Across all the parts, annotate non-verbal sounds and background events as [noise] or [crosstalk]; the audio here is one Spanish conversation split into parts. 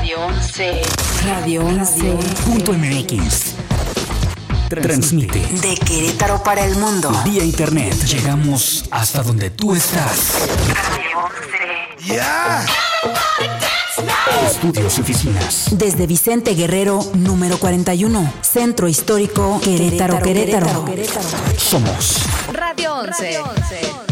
Radio 11. Radio 11.mx. Transmite. De Querétaro para el mundo. Vía internet. Llegamos hasta donde tú estás. Radio 11. ¡Ya! Estudios y oficinas. Desde Vicente Guerrero, número 41. Centro Histórico Querétaro, Querétaro. Querétaro. Somos Radio 11. Radio 11.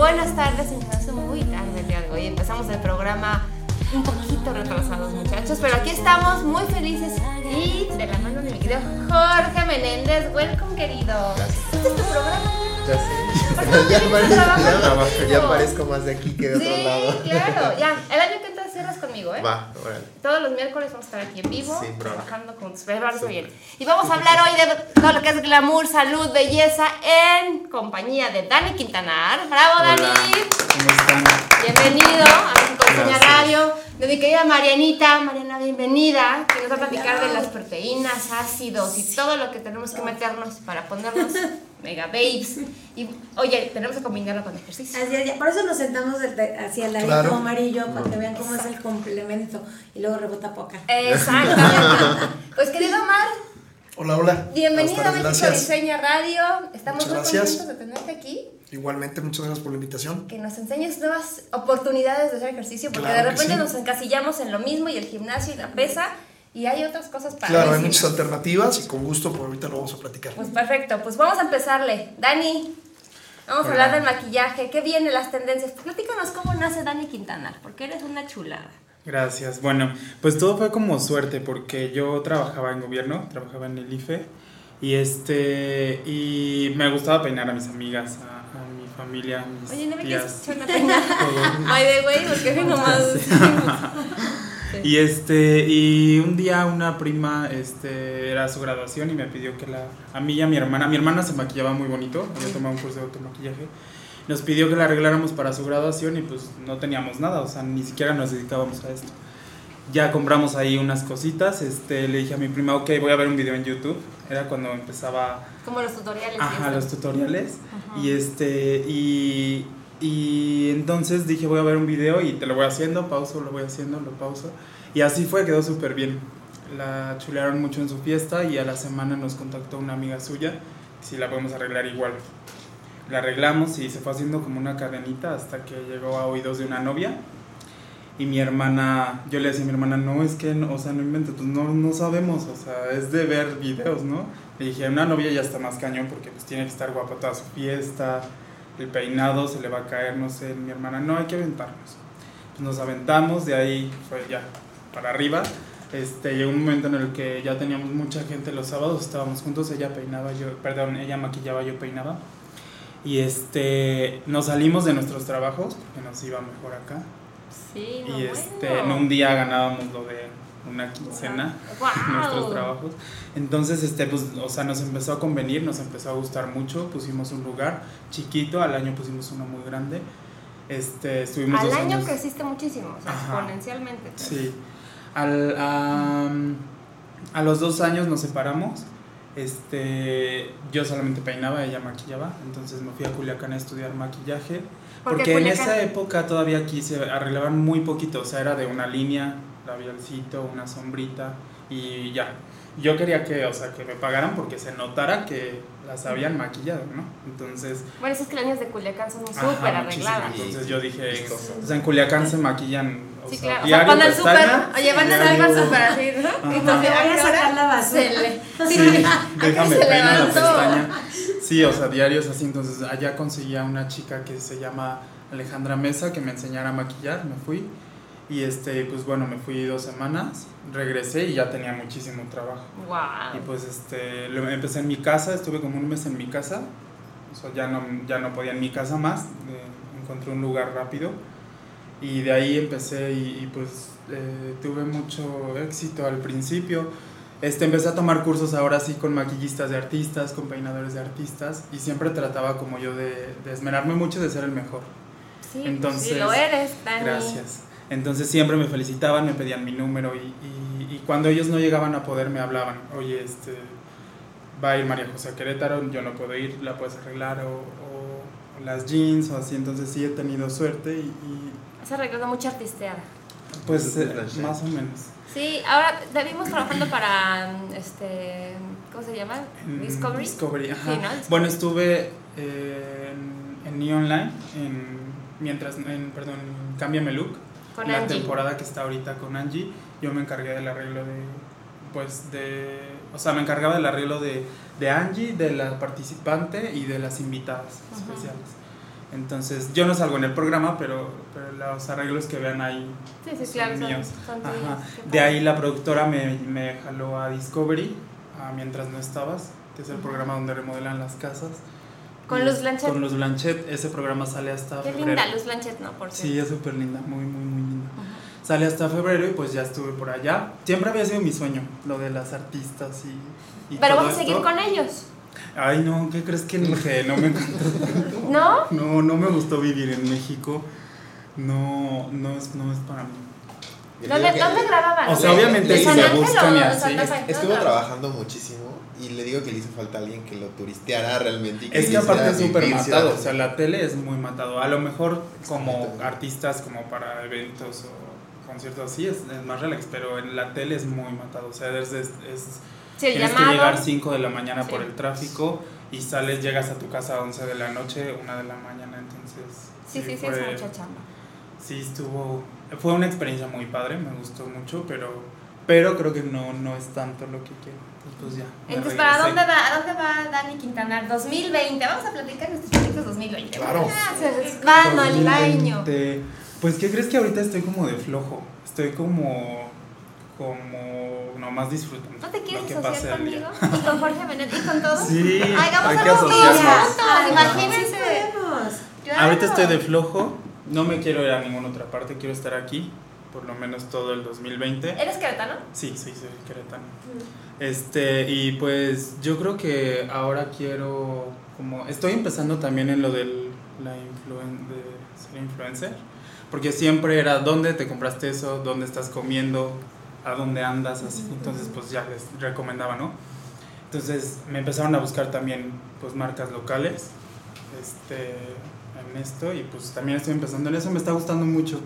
Buenas tardes, se nos hace muy tarde el día de hoy. Empezamos el programa un poquito retrasados, muchachos, pero aquí estamos muy felices y de la mano de mi querido Jorge Menéndez. Welcome, querido. Este es tu programa. Ya sé. ¿Por qué no [laughs] ya, parezco, ya, ya parezco más de aquí que de otro lado. claro. Ya, el año que cierras conmigo, ¿eh? Va, órale. Todos los miércoles vamos a estar aquí en vivo, Sí, trabajando con tus bebés bien. Y vamos a hablar hoy de todo lo que es glamour, salud, belleza en compañía de Dani Quintanar. ¡Bravo, Dani! ¿Cómo están? Bienvenido a México. Radio. De mi querida Marianita, Mariana, bienvenida, que nos va a platicar de las proteínas, ácidos y todo lo que tenemos que meternos para ponernos [laughs] mega babes. Y oye, tenemos que combinarlo con ejercicio. Así es, ya, por eso nos sentamos hacia el ladito Claro. amarillo para que vean cómo es el complemento y luego rebota poca. Exactamente. [laughs] Pues querido Mar, Hola, hola. bienvenido a México. Diseña Radio. Estamos Muchas muy gracias. contentos de tenerte aquí. Igualmente, muchas gracias por la invitación. que nos enseñes nuevas oportunidades de hacer ejercicio, porque Claro de repente sí. nos encasillamos en lo mismo y el gimnasio y la pesa, y hay otras cosas para Claro, hay muchas alternativas y con gusto por ahorita lo vamos a platicar. Pues perfecto, pues vamos a empezarle. Dani, vamos a hablar del maquillaje, ¿qué viene las tendencias? Platícanos cómo nace Dani Quintanar, porque eres una chulada. Gracias. Bueno, pues todo fue como suerte porque yo trabajaba en gobierno, trabajaba en el IFE y este y me gustaba peinar a mis amigas, a, a mi familia, a mis Oye, ¿no me quieres tías. una? By the way, porque si nomás... [laughs] Y este y un día una prima este era su graduación y me pidió que la a mí y a mi hermana, mi hermana se maquillaba muy bonito, había tomado un curso de automaquillaje. Nos pidió que la arregláramos para su graduación y pues no teníamos nada, o sea, ni siquiera nos dedicábamos a esto. Ya compramos ahí unas cositas, este le dije a mi prima, ok, voy a ver un video en YouTube. Era cuando empezaba Como los tutoriales. Ajá, los tutoriales. Y este, y, y entonces dije, voy a ver un video y te lo voy haciendo, pauso, lo voy haciendo, lo pauso. Y así fue, quedó súper bien. La chulearon mucho en su fiesta y a la semana nos contactó una amiga suya si la podemos arreglar igual. La arreglamos y se fue haciendo como una cadenita hasta que llegó a oídos de una novia. Y mi hermana, yo le decía a mi hermana, no, es que, no, o sea, no inventes, pues no, no sabemos, o sea, es de ver videos, ¿no? Le dije, una novia ya está más cañón porque pues tiene que estar guapa toda su fiesta, el peinado se le va a caer, no sé, mi hermana, no, hay que aventarnos. Pues nos aventamos, de ahí fue ya para arriba. Este, llegó un momento en el que ya teníamos mucha gente los sábados, estábamos juntos, ella peinaba, yo, perdón, ella maquillaba, yo peinaba. Y este, nos salimos de nuestros trabajos porque nos iba mejor acá. Sí, no, Y este, bueno. en un día ganábamos lo de una quincena Guau. en nuestros trabajos. Entonces, este, pues, o sea, nos empezó a convenir, nos empezó a gustar mucho. Pusimos un lugar chiquito, al año pusimos uno muy grande. Este, estuvimos Al dos año años. creciste muchísimo, o sea, exponencialmente. pues. Sí. Al, a los dos años nos separamos. Este, yo solamente peinaba, ella maquillaba. Entonces me fui a Culiacán a estudiar maquillaje. ¿Por qué Porque en esa época todavía aquí se arreglaban muy poquito. O sea, era de una línea, labialcito, una sombrita y ya. Yo quería que, o sea, que me pagaran porque se notara que las habían maquillado, ¿no? Entonces, Bueno, esas líneas de Culiacán son súper muchísimo. arregladas. Entonces yo dije, o sea, en Culiacán se maquillan, o Sí, sea, claro. O sea, van al súper, oye, van a dar al súper así, ¿no? Entonces, Voy a ¿a qué sacar la basura. Se le- Sí, [laughs] ¿a qué déjame se peino la pestaña. Sí, o sea, diarios así. Entonces allá conseguí a una chica que se llama Alejandra Mesa que me enseñara a maquillar. Me fui. Y este, pues bueno, me fui dos semanas. Regresé y ya tenía muchísimo trabajo. Y pues este, lo- empecé en mi casa, estuve como un mes en mi casa. O sea, ya no, ya no podía en mi casa más. eh, encontré un lugar rápido. Y de ahí empecé y, y, pues eh, tuve mucho éxito al principio. Este, empecé a tomar cursos ahora sí con maquillistas de artistas, con peinadores de artistas y siempre trataba como yo de, de esmerarme mucho de ser el mejor. Sí, Entonces, sí, lo eres, Dani. Gracias. Entonces siempre me felicitaban, me pedían mi número y, y- y cuando ellos no llegaban a poder me hablaban, oye, este, va a ir María José a Querétaro, yo no puedo ir, la puedes arreglar o, o- o las jeans o así, entonces sí he tenido suerte y, y, Esa recuerda mucha artisteada. pues eh, Gracias. más o menos. Sí, ahora te vimos trabajando para, este, ¿cómo se llama? Discovery. Discovery, ajá. Sí, ¿no? Discovery. Bueno, estuve eh, en, en E! Online, en, mientras, en, perdón, en Cámbiame Look. Con la Angie. temporada que está ahorita con Angie, yo me encargué del arreglo de, pues de, o sea, me encargaba del arreglo de, de Angie, de la participante y de las invitadas Ajá. especiales. Entonces, yo no salgo en el programa, pero, pero los arreglos que vean ahí Sí, sí, son claro, son, míos. son tuyos. Qué De ahí la productora me, me jaló a Discovery, a Mientras no estabas, que es el Ujú. programa donde remodelan las casas. Con Luz Blanchet. Con Luz Blanchet, ese programa sale hasta Qué febrero. linda, Luz Blanchet, ¿no? Por Sí, cierto. es súper linda, muy, muy, muy linda. Ajá. Sale hasta febrero y pues ya estuve por allá. Siempre había sido mi sueño, lo de las artistas y, y Pero todo vamos a seguir esto. con ellos, Ay, no, ¿qué crees que, ni- que [laughs] no me encantó? ¿no? No, no me gustó vivir en México. No, no es, no es para mí. ¿Dónde, que ¿Dónde grababan? O sea, obviamente ¿En si me buscan y así? Estuvo trabajando muchísimo y le digo que le hizo falta alguien que lo turisteara realmente. y Es que aparte es súper matado, o sea, la tele es muy matado. A lo mejor como artistas, como para eventos o conciertos así, es, es más relax, pero en la tele es muy matado. O sea, es, es, es- Sí, tienes que llamado. llegar 5 de la mañana por Sí. el tráfico y sales, llegas a tu casa a 11 de la noche, 1 de la mañana, entonces... Sí, sí, sí, fue- es mucha chamba. Sí, estuvo... Fue una experiencia muy padre, me gustó mucho, pero, pero creo que no, no es tanto lo que quiero. Y pues ya. Entonces, ¿para dónde va, a dónde va Dani Quintanar 2020? Vamos a platicar nuestros proyectos 2020. Claro. Ah, se les va navideño. 2020. Pues, ¿qué crees que ahorita estoy como de flojo? Estoy como. como. Nomás disfrutando. ¿No te quieres asociar conmigo? ¿Y con Jorge Benet? ¿Y con todos? Sí, Ay, hay que a los asociarnos. juntos, Ay, imagínense. sí. Ahorita estoy de flojo, no me quiero ir a ninguna otra parte, quiero estar aquí, por lo menos todo el 2020. ¿Eres queretano? Sí, sí, soy queretano. Este, y pues yo creo que ahora quiero, como, estoy empezando también en lo del, la influen, de ser influencer, porque siempre era, ¿dónde te compraste eso? ¿Dónde estás comiendo? ¿A dónde andas? Así, entonces pues ya les recomendaba, ¿no? Entonces me empezaron a buscar también, pues, marcas locales, este, en esto, y pues también estoy empezando en eso, me está gustando mucho.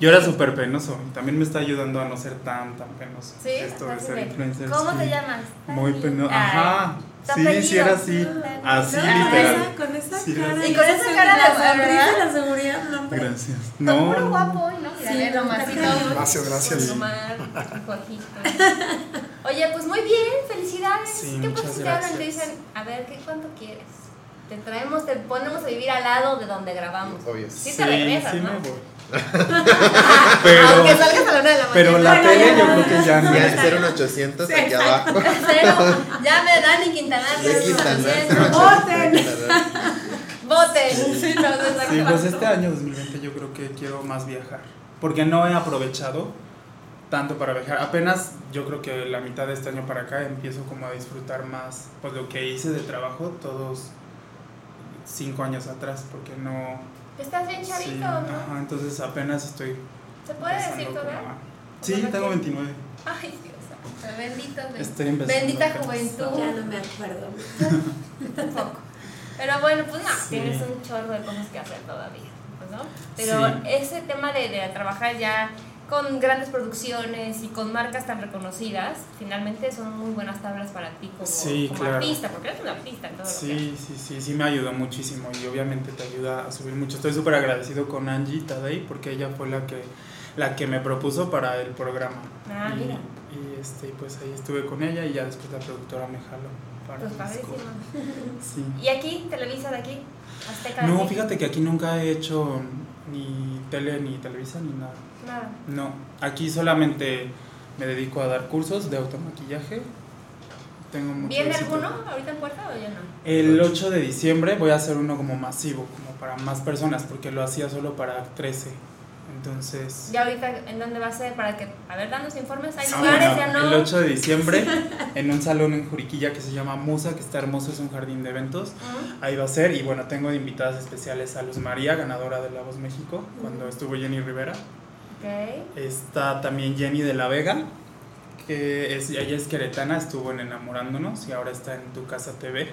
Yo era súper penoso, y también me está ayudando a no ser tan, tan penoso. Sí, esto de ser influencer. ¿Cómo sí. te llamas? Muy penoso. Ajá. Sí, sí era así. Así, No, literal. esa- Con esa Sí, cara. Y con esa cara de la sonrisa ¿verdad? y la seguridad, no, hombre. Gracias. No, puro guapo hoy, ¿no? Sí. Gracias, gracias. Oye, pues muy bien, felicidades. Sí, ¿Qué cosas te hablan? Te gracias. dicen, a ver, ¿qué, ¿cuánto quieres? Te traemos, te ponemos a vivir al lado de donde grabamos. Obvio. Sí, te regresas, sí ¿no? me voy. [laughs] Aunque pero, salgas a la una de la mañana. pero la Bueno, tele ya yo creo que ya no. Ya el 01800 aquí abajo. [laughs] Cero. Llame Dani Quintanar. De Quintanar. Voten. Voten. Sí, no, Sí, pues este año 2020 yo creo que quiero más viajar. Porque no he aprovechado tanto para viajar. Apenas yo creo que la mitad de este año para acá empiezo como a disfrutar más pues lo que hice de trabajo todos cinco años atrás porque no Estás bien chavito, sí, ¿no? ajá, entonces apenas estoy ¿Se puede decir tu edad? sí tengo 29 Ay, Dios. Bendito. empezando Bendita juventud. Ya no me acuerdo. [laughs] Tampoco. Pero bueno, pues no, Sí. tienes un chorro de cosas que hacer todavía, pues, ¿no? Pero Sí. ese tema de, de trabajar ya con grandes producciones y con marcas tan reconocidas, finalmente son muy buenas tablas para ti como, Sí, como claro. artista, porque eres un artista en todo lo que Sí, sí, sí, sí me ayudó muchísimo y obviamente te ayuda a subir mucho. Estoy súper agradecido con Angie Tadei porque ella fue la que, la que me propuso para el programa. Ah, y, mira. y, este, pues ahí estuve con ella y ya después la productora me jaló para Pues padrísimo. [laughs] Sí. ¿Y aquí, Televisa de aquí? Azteca de No, aquí? fíjate que aquí nunca he hecho ni tele, ni televisa, ni nada. Nada. No, aquí solamente me dedico a dar cursos de automaquillaje. Tengo mucho ¿Viene éxito. alguno ahorita en puerta o ya no? El 8 de diciembre voy a hacer uno como masivo, como para más personas, porque lo hacía solo para 13. Entonces, Ya ahorita, ¿en dónde va a ser? Para que, a ver, danos informes. Hay Ah, lugares, bueno, ya no. El 8 de diciembre, [laughs] en un salón en Juriquilla que se llama Musa, que está hermoso, es un jardín de eventos. Ujú. Ahí va a ser. Y bueno, tengo de invitadas especiales a Luz María, ganadora de La Voz México, cuando estuvo Jenny Rivera. Está también Jenny de la Vega, que es, ella es queretana, estuvo en Enamorándonos y ahora está en Tu Casa TV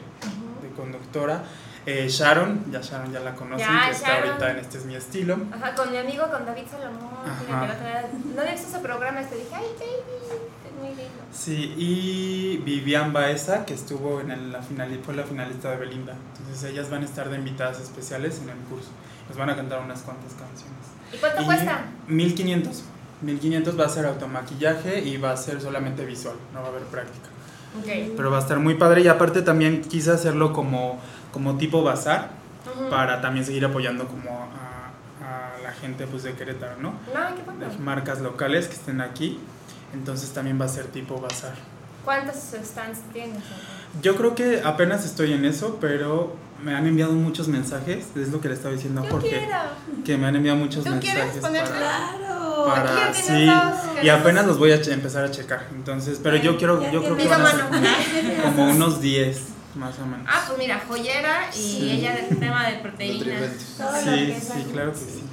de conductora. Eh, Sharon, ya Sharon ya la conocen, Ya, que está Sharon. ahorita en Este es mi estilo. Ajá, con mi amigo, con David Salomón. Ajá. Fíjate, no había visto ese programa, este dije, ay, baby, muy lindo. Sí, y Vivian Baeza, que estuvo en el- la final, fue la finalista de Belinda. Entonces ellas van a estar de invitadas especiales en el curso. Nos van a cantar unas cuantas canciones. ¿Y cuánto Y cuesta? 1500. 1500 va a ser automaquillaje y va a ser solamente visual, no va a haber práctica. Ok. Pero va a estar muy padre y aparte también quise hacerlo como, como tipo bazar Ujú. para también seguir apoyando como a, a la gente pues de Querétaro, ¿no? No, qué padre. De marcas locales que estén aquí. Entonces también va a ser tipo bazar. ¿Cuántos stands tienes? Yo creo que apenas estoy en eso, pero me han enviado muchos mensajes, es lo que le estaba diciendo a Jorge, quiero. que me han enviado muchos ¿Tú quieres mensajes poner para, Claro. para- Aquí sí, y apenas los voy a empezar a checar. Entonces, pero yo quiero yo creo que van a ser como, como [laughs] unos 10 más o menos. Ah, pues mira, joyera y Sí. ella del tema de proteínas. Sí, sí, claro que sí.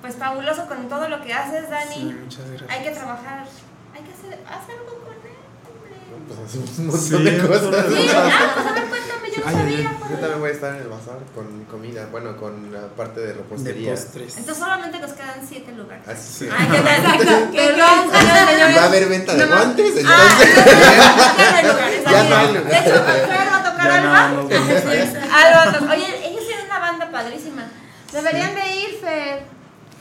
Pues fabuloso con todo lo que haces, Dani. Sí, muchas gracias. Hay que trabajar, que hacer algo con él, hombre. Pues hacemos un montón Sí, de cosas. Sí, ah, pues a ver, cuéntame, yo no sabía. Yo también voy a estar en el bazar con comida, bueno, con la parte de de repostería. postres. Entonces solamente nos quedan siete lugares. Así Sí. Ay, qué tal. Exacto. [laughs] Perdón, señores. Va a haber venta de No, guantes, Ah, entonces. ya no hay lugares. Ya no hay lugares. De hecho, a tocar Ya Alba. nada más vamos a ir. Alba va a tocar- Oye, ellos tienen una banda padrísima. Deberían de ir, Fer.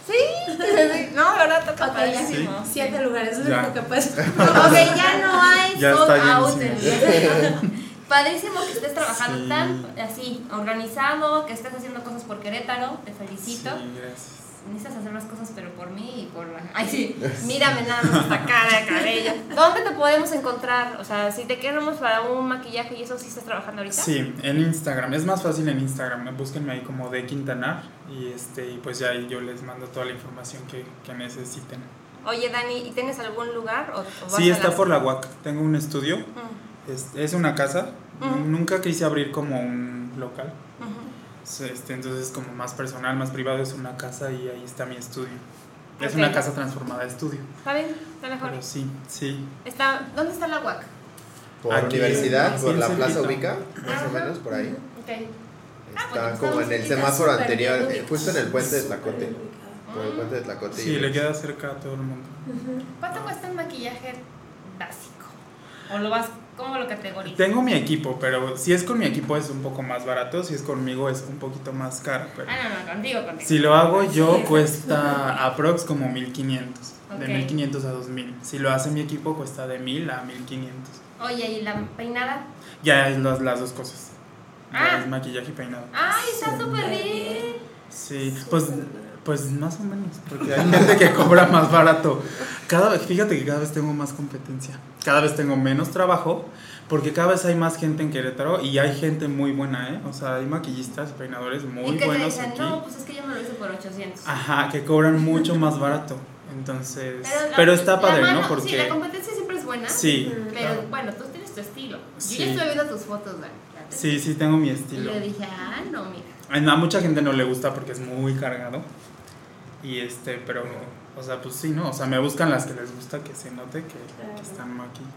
Sí, no, de verdad toca Ok, ya. padrísimo. Siete lugares, eso es Ya. lo que puedes. [laughs] Ok, ya no hay Ya sold out. [laughs] Padrísimo que estés trabajando Sí. tan así, organizado, que estés haciendo cosas por Querétaro, te felicito. Sí, gracias. Necesitas hacer las cosas, pero por mí y por la. Ay, sí, [laughs] mírame nada más esta cara, cabello. [laughs] ¿Dónde te podemos encontrar? O sea, si te queremos para un maquillaje y eso, sí estás trabajando ahorita. Sí, en Instagram, es más fácil en Instagram, búsquenme ahí como de Quintanar y este y pues ya ahí yo les mando toda la información que, que necesiten. Oye, Dani, ¿y tienes algún lugar? O, o vas Sí, a está las- por la UAC, tengo un estudio, Mm, es, es una casa, Mm. nunca quise abrir como un local. Este, entonces como más personal, más privado, es una casa y ahí está mi estudio. Es Ok. una casa transformada a estudio, Está bien, está mejor. pero sí, sí. Está, ¿Dónde está la UAC? Por Aquí, universidad, por la plaza ubica, más o menos por ahí. Ok. Ah, Está bueno, como en el semáforo anterior, bien eh, justo en el puente de Tlacote. Por el puente de Tlacote. Sí, y- le queda cerca a todo el mundo. ¿Cuánto cuesta un maquillaje básico? ¿O lo vas, cómo lo categorizas? Tengo mi equipo, pero si es con mi equipo es un poco más barato, si es conmigo es un poquito más caro. Pero Ah, no, no, contigo, contigo. si lo hago yo Sí, cuesta aprox como 1500, Ok. de 1500 a 2000. Si lo hace mi equipo cuesta de 1000 a 1500. Oye, ¿y la peinada? Ya es las, las dos cosas. Ya Ah. es maquillaje y peinado. ¡Ay, está súper bien! Sí, pues pues más o menos, porque hay gente que cobra más barato. Cada vez, fíjate que cada vez tengo más competencia. Cada vez tengo menos trabajo porque cada vez hay más gente en Querétaro y hay gente muy buena, ¿eh? O sea, hay maquillistas, peinadores muy ¿Y qué te buenos dicen? aquí. No, pues es que yo me lo hice por 800. Ajá, que cobran mucho más barato. Entonces, la- pero está padre, mano- ¿no? Porque Sí, la competencia siempre es buena. sí, Pero bueno, tú tienes tu estilo. Yo Sí. ya estoy viendo tus fotos, Dani. sí, sí tengo mi Y estilo. yo dije, ah, no, mira. A mucha gente no le gusta porque es muy cargado. Y este, pero, o sea, pues sí, ¿no? O sea, me buscan las que les gusta que se note que, que están maquilladas.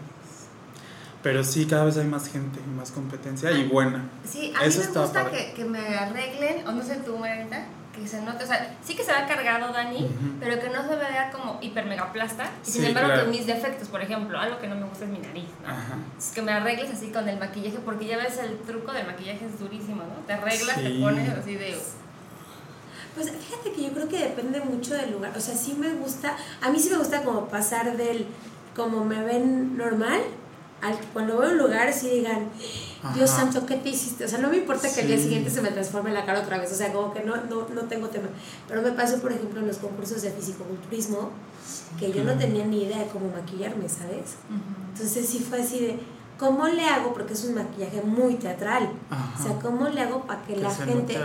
Pero sí, cada vez hay más gente más competencia y buena. Sí, a Eso mí me gusta que, que me arreglen, o no sé tú, Margarita, que se note, o sea, sí que se vea cargado, Dani, Ujú. pero que no se vea como hiper mega plasta. Y sin Sí, embargo, claro. que mis defectos, por ejemplo, algo que no me gusta es mi nariz, ¿no? Ajá. Es que me arregles así con el maquillaje, porque ya ves el truco del maquillaje es durísimo, ¿no? Te arreglas, te Sí. pones así de. Pues fíjate que yo creo que depende mucho del lugar. O sea, sí me gusta, a mí sí me gusta como pasar del como me ven normal al cuando voy a un lugar sí digan, Dios Ajá. santo, ¿qué te hiciste? O sea, no me importa que el día siguiente se me transforme la cara otra vez. O sea, como que no, no, no tengo tema. Pero me pasó, por ejemplo, en los concursos de fisicoculturismo, que yo no tenía ni idea de cómo maquillarme, ¿sabes? Entonces sí fue así de, ¿cómo le hago? Porque es un maquillaje muy teatral. Ajá. O sea, ¿cómo le hago para que, Que la gente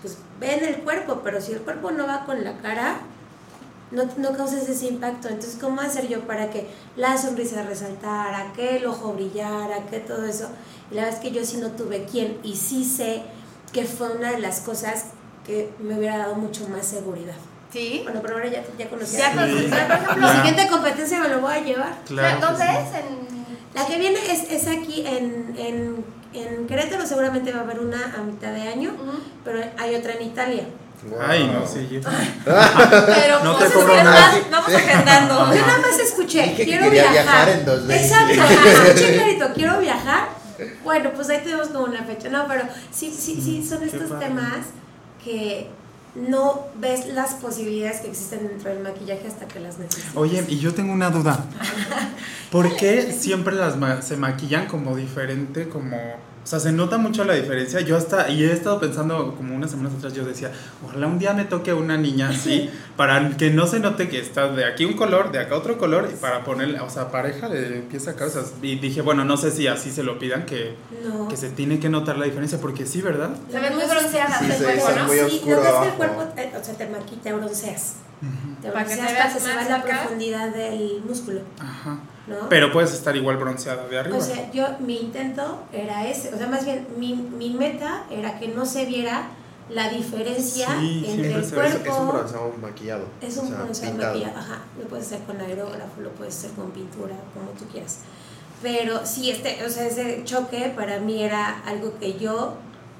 pues ven el cuerpo, pero si el cuerpo no va con la cara, no, no causes ese impacto. Entonces, ¿cómo hacer yo para que la sonrisa resaltara, que el ojo brillara, que todo eso? Y la verdad es que yo sí no tuve quien y sí sé que fue una de las cosas que me hubiera dado mucho más seguridad. ¿Sí? Bueno, pero ahora ya, ya conocí. Ya a- conocí, por ejemplo, La siguiente competencia me lo voy a llevar. Claro ¿Dónde sí. es? En... La que viene es, es aquí en, en, en Querétaro, seguramente va a haber una a mitad de año, pero hay otra en Italia. Ay, no sé, yo. [laughs] Pero No pues, te cobro nada. vamos [laughs] agendando. Yo nada más escuché, que quiero viajar. viajar en 2020. Exacto, ajá, [laughs] escuché clarito, quiero viajar. Bueno, pues ahí tenemos como una fecha. No, pero sí, sí, sí, son Qué estos padre. temas que no ves las posibilidades que existen dentro del maquillaje hasta que las necesitas. Oye, y yo tengo una duda. [laughs] ¿Por qué siempre las ma- se maquillan como diferente, como... O sea, se nota mucho la diferencia. Yo hasta, y he estado pensando como unas semanas atrás, yo decía, ojalá un día me toque una niña así, [laughs] para que no se note que está de aquí un color, de acá otro color, y para poner, o sea, pareja de pies a cabeza. Y dije, bueno, no sé si así se lo pidan, que, No. que se tiene que notar la diferencia, porque sí, ¿verdad? Se ven muy bronceadas Sí, el se- cuerpo, ¿no? muy sí, oscuro lo que el cuerpo, eh, o sea, te maquilla, te bronceas. Te Para que te bronceas para que se más vea la profundidad del músculo, Ajá. ¿No? Pero puedes estar igual bronceada de arriba. O sea, yo, mi intento era ese, o sea, más bien, mi, mi meta era que no se viera la diferencia Sí, entre el cuerpo. Es, es un bronceado maquillado. Es un o sea, bronceado pintado. maquillado, ajá. Lo puedes hacer con aerógrafo, lo puedes hacer con pintura, como tú quieras. Pero sí, este, o sea, ese choque para mí era algo que yo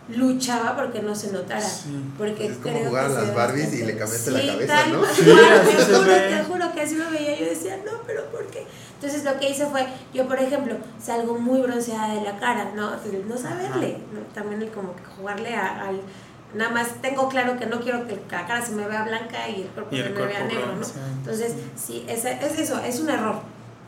luchaba porque no se notara. Sí. Porque Es como creo jugar a que las Barbies y le cambiaste la Sí, cabeza, tal ¿no? [laughs] Sí, te juro, te juro que así lo veía. Yo decía, no, pero ¿por qué? Entonces lo que hice fue, yo por ejemplo, salgo muy bronceada de la cara, ¿no? El no saberle, ¿no? también el como que jugarle a- al... Nada más tengo claro que no quiero que la cara se me vea blanca y el cuerpo Y se el me vea cuerpo negro, ¿no? Entonces, sí, es, es eso, es un error.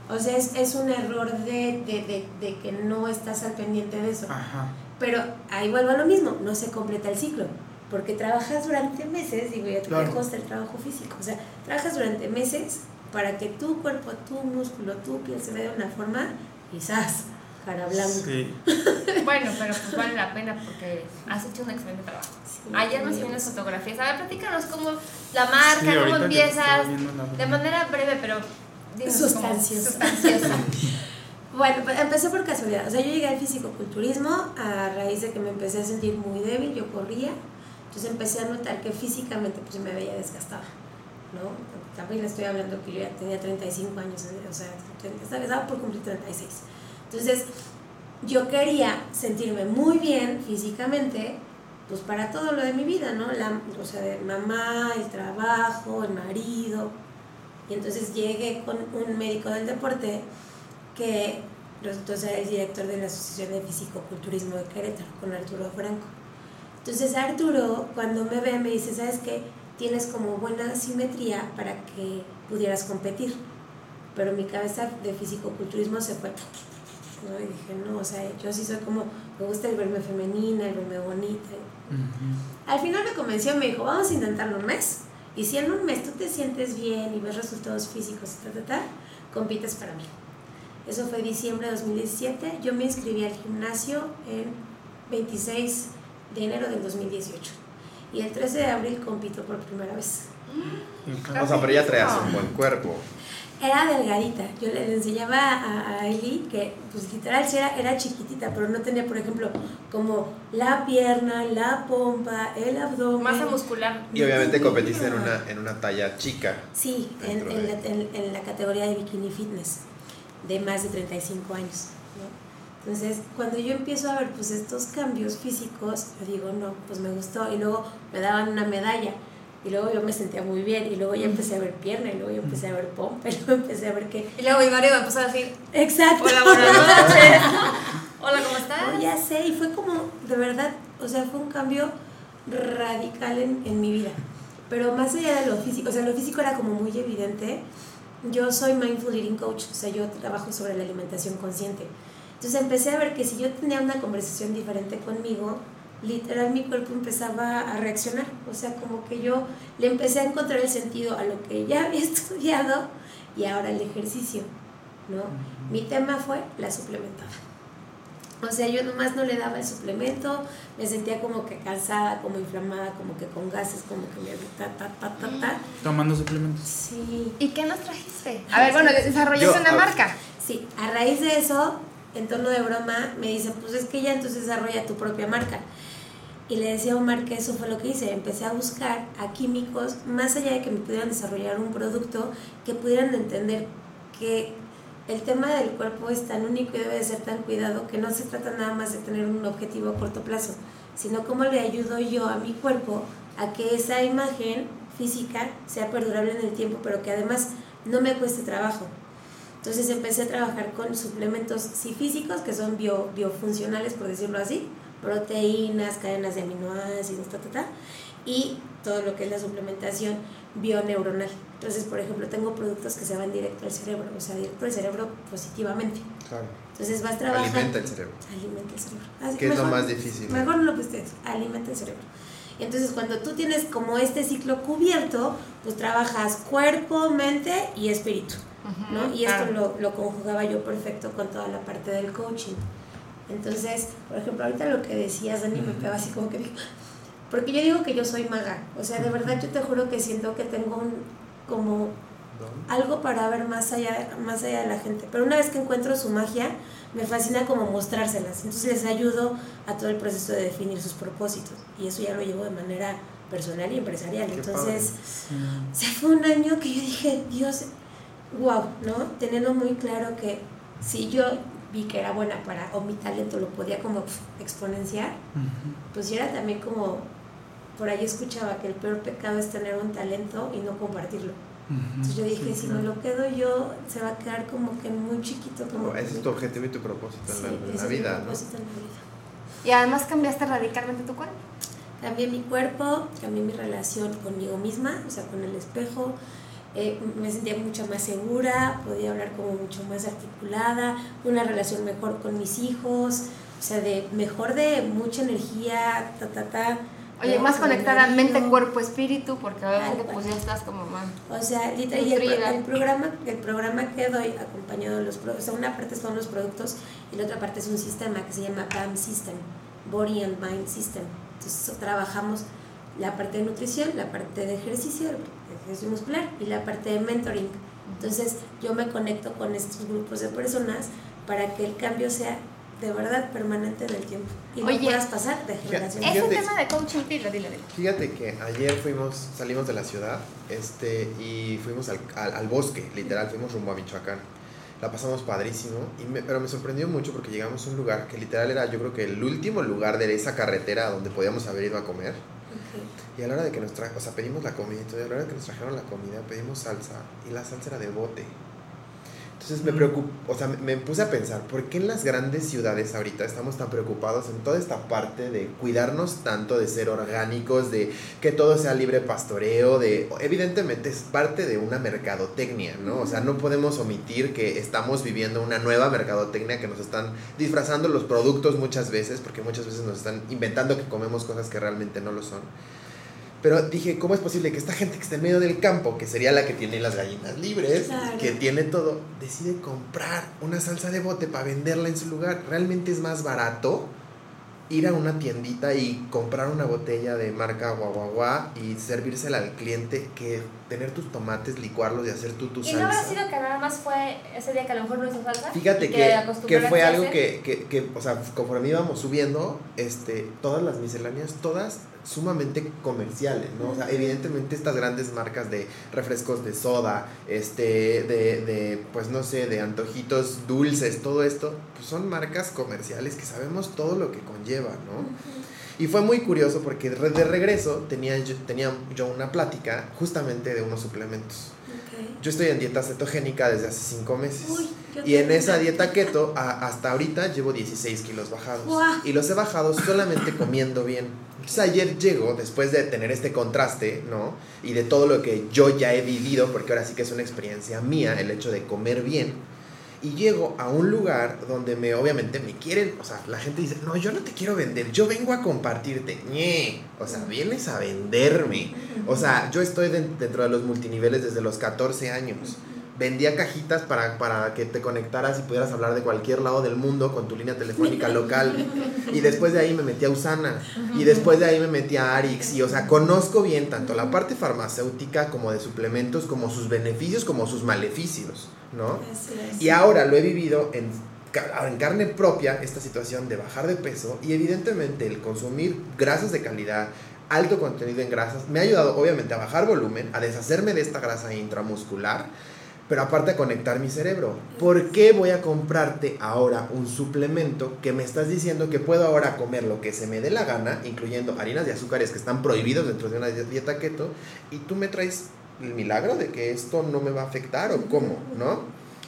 O sea, es, es un error de, de, de, de que no estás al pendiente de eso. Ajá. Pero ahí vuelvo a lo mismo, no se completa el ciclo. Porque trabajas durante meses, digo, ya te Claro. consta el trabajo físico. O sea, trabajas durante meses para que tu cuerpo, tu músculo, tu piel se vea de una forma, quizás, cara blanca. Sí. [laughs] Bueno, pero pues vale la pena porque has hecho un excelente trabajo. Sí, Ayer nos muy vi unas fotografías. A ver, platícanos cómo la marca, Sí, cómo empiezas. De manera breve, pero. Sustanciosa. Sustanciosa. [laughs] Bueno, pues empecé por casualidad. O sea, yo llegué al fisicoculturismo a raíz de que me empecé a sentir muy débil, yo corría. Entonces empecé a notar que físicamente pues me veía desgastada, ¿no? También estoy hablando que yo ya tenía 35 años, o sea, estaba por cumplir 36. Entonces, yo quería sentirme muy bien físicamente, pues para todo lo de mi vida, ¿no? La, o sea, de mamá, el trabajo, el marido. Y entonces llegué con un médico del deporte que ser el director de la Asociación de Fisicoculturismo de Querétaro, con Arturo Franco. Entonces Arturo, cuando me ve, me dice, ¿sabes qué? Tienes como buena simetría para que pudieras competir. Pero mi cabeza de fisicoculturismo se fue. ¿no? Y dije, no, o sea, yo sí soy como, me gusta el verme femenina, el verme bonita. Ujú. Al final me convenció, me dijo, vamos a intentarlo un mes. Y si en un mes tú te sientes bien y ves resultados físicos y tal, tal, tal, compites para mí. Eso fue diciembre de 2017. Yo me inscribí al gimnasio en 26 de enero del 2018. Y el 13 de abril compito por primera vez. O sea, pero ya traías un buen cuerpo. Era delgadita. Yo le, le enseñaba a, a Eli que, pues literal, sí era, era chiquitita, pero no tenía, por ejemplo, como la pierna, la pompa, el abdomen. Masa muscular. Y obviamente competiste en una, en una talla chica. Sí, en, Dentro en de- la, en- en la categoría de bikini fitness, de más de 35 años. ¿no? Entonces, cuando yo empiezo a ver pues estos cambios físicos, yo digo, no, pues me gustó. Y luego me daban una medalla. Y luego yo me sentía muy bien. Y luego ya empecé a ver pierna. Y luego ya empecé a ver pompa. [laughs] Y luego empecé a ver que... Y luego mi marido me empezó a decir: Exacto. Hola, buenas noches. [laughs] Hola, ¿cómo estás? No, ya sé, y fue como, de verdad, o sea, fue un cambio radical en, en mi vida. Pero más allá de lo físico, o sea, lo físico era como muy evidente. Yo soy Mindful Eating Coach, o sea, yo trabajo sobre la alimentación consciente. Entonces empecé a ver que si yo tenía una conversación diferente conmigo, literal mi cuerpo empezaba a reaccionar. O sea, como que yo le empecé a encontrar el sentido a lo que ya [laughs] había estudiado y ahora el ejercicio, ¿no? Mi tema fue la suplementada. O sea, yo nomás no le daba el suplemento, me sentía como que cansada, como inflamada, como que con gases, como que me ta, ta, ta, ta, ta. Tomando suplementos. Sí. ¿Y qué nos trajiste? A ver, bueno, desarrollaste una marca. Sí, a raíz de eso, en tono de broma, me dice, pues es que ya entonces desarrolla tu propia marca. Y le decía a Omar que eso fue lo que hice. Empecé a buscar a químicos, más allá de que me pudieran desarrollar un producto, que pudieran entender que el tema del cuerpo es tan único y debe de ser tan cuidado que no se trata nada más de tener un objetivo a corto plazo, sino cómo le ayudo yo a mi cuerpo a que esa imagen física sea perdurable en el tiempo, pero que además no me cueste trabajo. Entonces empecé a trabajar con suplementos sí físicos, que son bio, biofuncionales, por decirlo así, proteínas, cadenas de aminoácidos, ta, ta, ta, y todo lo que es la suplementación bioneuronal. Entonces, por ejemplo, tengo productos que se van directo al cerebro, o sea, directo al cerebro positivamente. Claro. Entonces vas trabajando. Alimenta el cerebro. Alimenta el cerebro. Así, Que es lo mejor- más difícil. Mejor no lo que ustedes, alimenta el cerebro. Y entonces cuando tú tienes como este ciclo cubierto, pues trabajas cuerpo, mente y espíritu. ¿no? Y esto claro. lo, lo conjugaba yo perfecto con toda la parte del coaching. Entonces, por ejemplo, ahorita lo que decías, Dani, me pega así como que porque yo digo que yo soy maga, o sea, de verdad yo te juro que siento que tengo un, como algo para ver más allá, más allá de la gente. Pero una vez que encuentro su magia, me fascina como mostrárselas. Entonces les ayudo a todo el proceso de definir sus propósitos. Y eso ya lo llevo de manera personal y empresarial. Qué Entonces, o sea, fue un año que yo dije, Dios, wow, ¿no? Teniendo muy claro que si yo vi que era buena para, o mi talento lo podía como exponenciar, pues yo era también como, por ahí escuchaba que el peor pecado es tener un talento y no compartirlo. Entonces yo dije, si me lo quedo yo, se va a quedar como que muy chiquito. Como ese es tu objetivo y tu propósito en la, Sí, en ese la es mi vida, ¿no? propósito en la vida. Y además cambiaste radicalmente tu cuerpo. Cambié mi cuerpo, cambié mi relación conmigo misma, o sea, con el espejo. eh, me sentía mucho más segura, podía hablar como mucho más articulada, una relación mejor con mis hijos, o sea, de mejor de mucha energía, ta, ta, ta. Oye, más mi conectada mente, cuerpo, espíritu, porque obviamente pues ya estás como más. O sea, y el, el programa, el programa que doy acompañado de los productos, o sea, una parte son los productos y la otra parte es un sistema que se llama BAM System, Body and Mind System. Entonces trabajamos la parte de nutrición, la parte de ejercicio, de ejercicio muscular y la parte de mentoring. Entonces yo me conecto con estos grupos de personas para que el cambio sea de verdad permanente en el tiempo y no Oye, puedas pasar de generación Ese Fíjate. tema de coaching, dilo, dilo, dilo. Fíjate que ayer fuimos, salimos de la ciudad este, y fuimos al, al, al bosque, literal, fuimos rumbo a Michoacán. La pasamos padrísimo, y me- pero me sorprendió mucho porque llegamos a un lugar que literal era yo creo que el último lugar de esa carretera donde podíamos haber ido a comer. Y a la hora de que nos trajeron, o sea, pedimos la comida y todo, y a la hora de que nos trajeron la comida, pedimos salsa y la salsa era de bote. Entonces me preocupó, o sea, me puse a pensar, ¿por qué en las grandes ciudades ahorita estamos tan preocupados en toda esta parte de cuidarnos tanto, de ser orgánicos, de que todo sea libre pastoreo, de evidentemente es parte de una mercadotecnia, ¿no? O sea, no podemos omitir que estamos viviendo una nueva mercadotecnia que nos están disfrazando los productos muchas veces, porque muchas veces nos están inventando que comemos cosas que realmente no lo son. Pero dije, ¿cómo es posible que esta gente que está en medio del campo, que sería la que tiene las gallinas libres, Claro. que tiene todo, decide comprar una salsa de bote para venderla en su lugar? Realmente es más barato ir a una tiendita y comprar una botella de marca guaguaguá y servírsela al cliente que tener tus tomates, licuarlos y hacer tú tu ¿Y salsa. no habrá sido que nada más fue ese día que a lo mejor no hizo falta? Fíjate que, fue algo hacer? que, que, que, o sea, conforme íbamos subiendo, este, todas las misceláneas, todas sumamente comerciales, ¿no? O sea, evidentemente estas grandes marcas de refrescos de soda, este, de, de, pues no sé, de antojitos dulces, todo esto, pues son marcas comerciales que sabemos todo lo que conlleva, ¿no? Y fue muy curioso porque de regreso tenía yo, tenía yo una plática justamente de unos suplementos. Yo estoy en dieta cetogénica desde hace cinco meses. Uy, Y en esa dieta keto, a- hasta ahorita llevo 16 kilos bajados. Y los he bajado solamente comiendo bien. Entonces ayer llego, después de tener este contraste, ¿no? Y de todo lo que yo ya he vivido, porque ahora sí que es una experiencia mía, el hecho de comer bien. Y llego a un lugar donde me, obviamente, me quieren, o sea, la gente dice, no, yo no te quiero vender, yo vengo a compartirte. ñe. O sea, vienes a venderme. O sea, yo estoy den- dentro de los multiniveles desde los 14 años. Vendía cajitas para, para que te conectaras y pudieras hablar de cualquier lado del mundo con tu línea telefónica local. Y después de ahí me metí a Usana. Y después de ahí me metí a Arix. Y, o sea, conozco bien tanto la parte farmacéutica como de suplementos, como sus beneficios, como sus maleficios, ¿no? Y ahora lo he vivido en, en carne propia, esta situación de bajar de peso y evidentemente el consumir grasas de calidad, alto contenido en grasas, me ha ayudado obviamente a bajar volumen, a deshacerme de esta grasa intramuscular, pero aparte conectar mi cerebro. ¿Por qué voy a comprarte ahora un suplemento que me estás diciendo que puedo ahora comer lo que se me dé la gana, incluyendo harinas de azúcares que están prohibidos dentro de una dieta keto, y tú me traes el milagro de que esto no me va a afectar o cómo, ¿no?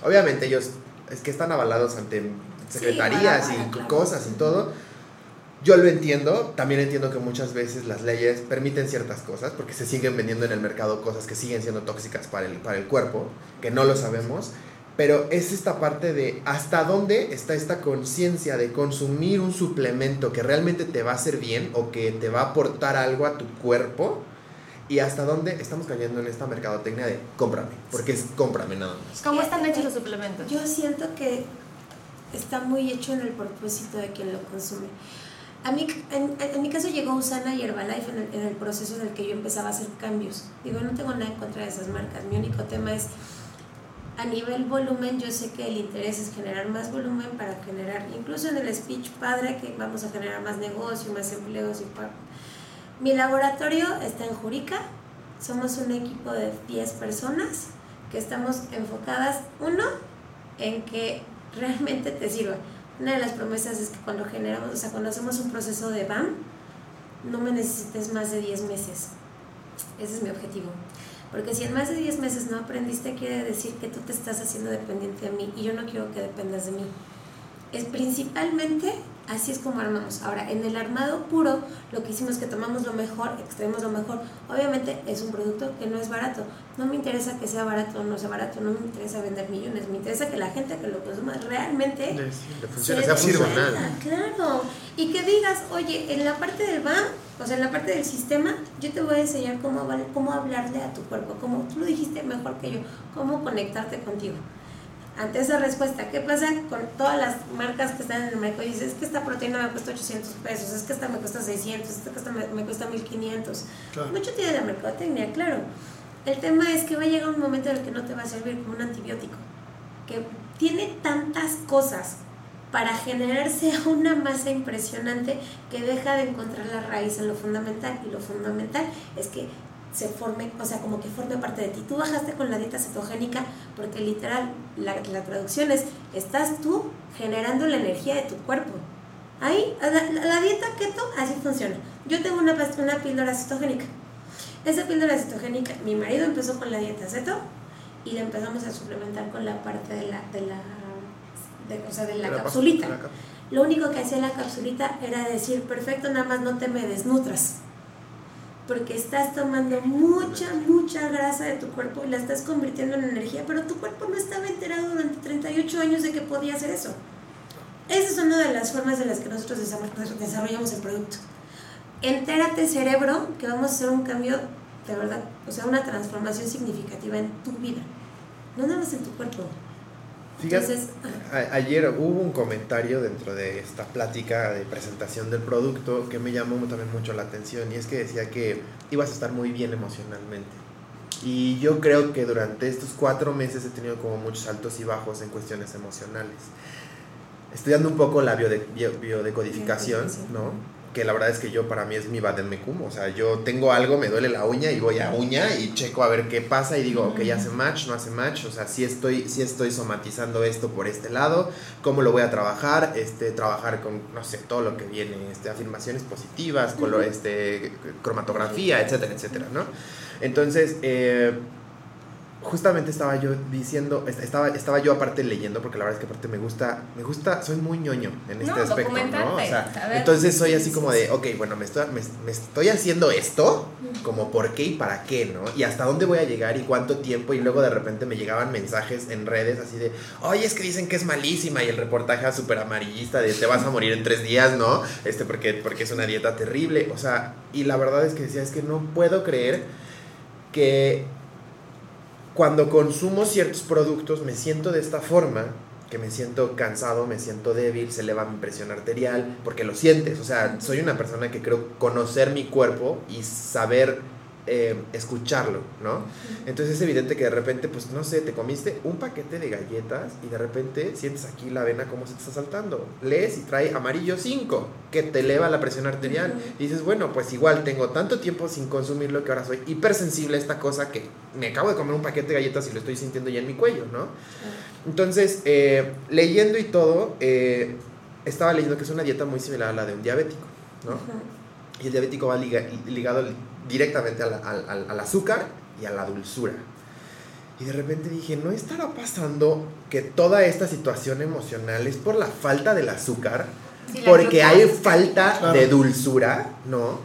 Obviamente ellos es que están avalados ante secretarías y claro. cosas y todo. Yo lo entiendo, también entiendo que muchas veces las leyes permiten ciertas cosas porque se siguen vendiendo en el mercado cosas que siguen siendo tóxicas para el, para el cuerpo, que no lo sabemos, pero es esta parte de hasta dónde está esta conciencia de consumir un suplemento que realmente te va a hacer bien o que te va a aportar algo a tu cuerpo y hasta dónde estamos cayendo en esta mercadotecnia de cómprame, porque es cómprame nada más. ¿Cómo están hechos los suplementos? Yo siento que está muy hecho en el propósito de quien lo consume. A mí, en, en mi caso llegó Usana y Herbalife en el, en el proceso en el que yo empezaba a hacer cambios. Digo, no tengo nada en contra de esas marcas. Mi único tema es, a nivel volumen, yo sé que el interés es generar más volumen para generar, incluso en el speech padre, que vamos a generar más negocio, más empleos y pa- Mi laboratorio está en Jurica. Somos un equipo de 10 personas que estamos enfocadas, uno, en que realmente te sirva. Una de las promesas es que cuando generamos, o sea, cuando hacemos un proceso de BAM, no me necesites más de 10 meses. Ese es mi objetivo. Porque si en más de 10 meses no aprendiste, quiere decir que tú te estás haciendo dependiente de mí y yo no quiero que dependas de mí. Es principalmente así es como armamos. Ahora, en el armado puro, lo que hicimos es que tomamos lo mejor, extraemos lo mejor. Obviamente es un producto que no es barato. No me interesa que sea barato o no sea barato, no me interesa vender millones, me interesa que la gente que lo consuma realmente Le funciona, se sea funcional. Claro. Y que digas, oye, en la parte del BAM, o sea, en la parte del sistema, yo te voy a enseñar cómo, cómo hablarle a tu cuerpo, como tú lo dijiste mejor que yo, cómo conectarte contigo. Ante esa respuesta, ¿qué pasa con todas las marcas que están en el mercado? Y dices, es que esta proteína me cuesta 800 pesos, es que esta me cuesta 600, esta cuesta- me, me cuesta 1500. Claro. Mucho tiene la mercadotecnia, claro. El tema es que va a llegar un momento en el que no te va a servir como un antibiótico, que tiene tantas cosas para generarse [laughs] una masa impresionante que deja de encontrar la raíz en lo fundamental. Y lo fundamental es que se forme, o sea, como que forme parte de ti. Tú bajaste con la dieta cetogénica porque literal, la, la traducción es, estás tú generando la energía de tu cuerpo. Ahí, la, dieta keto así funciona. Yo tengo una, una píldora cetogénica. Esa píldora cetogénica, mi marido empezó con la dieta ceto y la empezamos a suplementar con la parte de la, de la, de, o sea, de la De la capsulita. Lo único que hacía la capsulita era decir, perfecto, nada más no te me desnutras. Porque estás tomando mucha, mucha grasa de tu cuerpo y la estás convirtiendo en energía, pero tu cuerpo no estaba enterado durante 38 años de que podía hacer eso. Esa es una de las formas de las que nosotros desarroll- desarrollamos el producto. Entérate, cerebro, que vamos a hacer un cambio de verdad, o sea, una transformación significativa en tu vida, no nada más en tu cuerpo. Fíjate, Entonces, a- ayer hubo un comentario dentro de esta plática de presentación del producto que me llamó también mucho la atención y es que decía que ibas a estar muy bien emocionalmente. Y yo creo que durante estos cuatro meses he tenido como muchos altos y bajos en cuestiones emocionales. Estudiando un poco la biode- bio- biodecodificación, Biodecodificación. ¿no? Que la verdad es que yo para mí es mi vademecum. O sea, yo tengo algo, me duele la uña y voy a uña y checo a ver qué pasa y digo, ok, hace match, no hace match. O sea, si estoy, sí estoy somatizando esto por este lado, cómo lo voy a trabajar, este, trabajar con, no sé, todo lo que viene, este, afirmaciones positivas, color, este, cromatografía, etcétera, etcétera, ¿no? Entonces, eh, justamente estaba yo diciendo, est- estaba, estaba yo aparte leyendo, porque la verdad es que aparte me gusta, me gusta, soy muy ñoño en este No, aspecto, ¿no? O sea, entonces soy así como de, ok, bueno, me estoy, me, me estoy haciendo esto, como por qué y para qué, ¿no? Y hasta dónde voy a llegar y cuánto tiempo, y luego de repente me llegaban mensajes en redes así de, oye, es que dicen que es malísima, y el reportaje súper amarillista de te vas a morir en tres días, ¿no? Este, porque, porque es una dieta terrible, o sea, y la verdad es que decía, es que no puedo creer que cuando consumo ciertos productos me siento de esta forma, que me siento cansado, me siento débil, se eleva mi presión arterial, porque lo sientes, o sea, soy una persona que creo conocer mi cuerpo y saber eh, escucharlo, ¿no? Entonces es evidente que de repente, pues no sé, te comiste un paquete de galletas y de repente sientes aquí la vena como se te está saltando. Lees y trae amarillo 5, que te eleva la presión arterial. Y dices, bueno, pues igual tengo tanto tiempo sin consumirlo que ahora soy hipersensible a esta cosa que me acabo de comer un paquete de galletas y lo estoy sintiendo ya en mi cuello, ¿no? Entonces, eh, leyendo y todo, eh, estaba leyendo que es una dieta muy similar a la de un diabético, ¿no? Y el diabético va liga- ligado li- directamente al, al- al- al azúcar y a la dulzura. Y de repente dije, ¿no estará pasando que toda esta situación emocional es por la falta del azúcar? Sí, porque hay falta Claro. de dulzura, ¿no?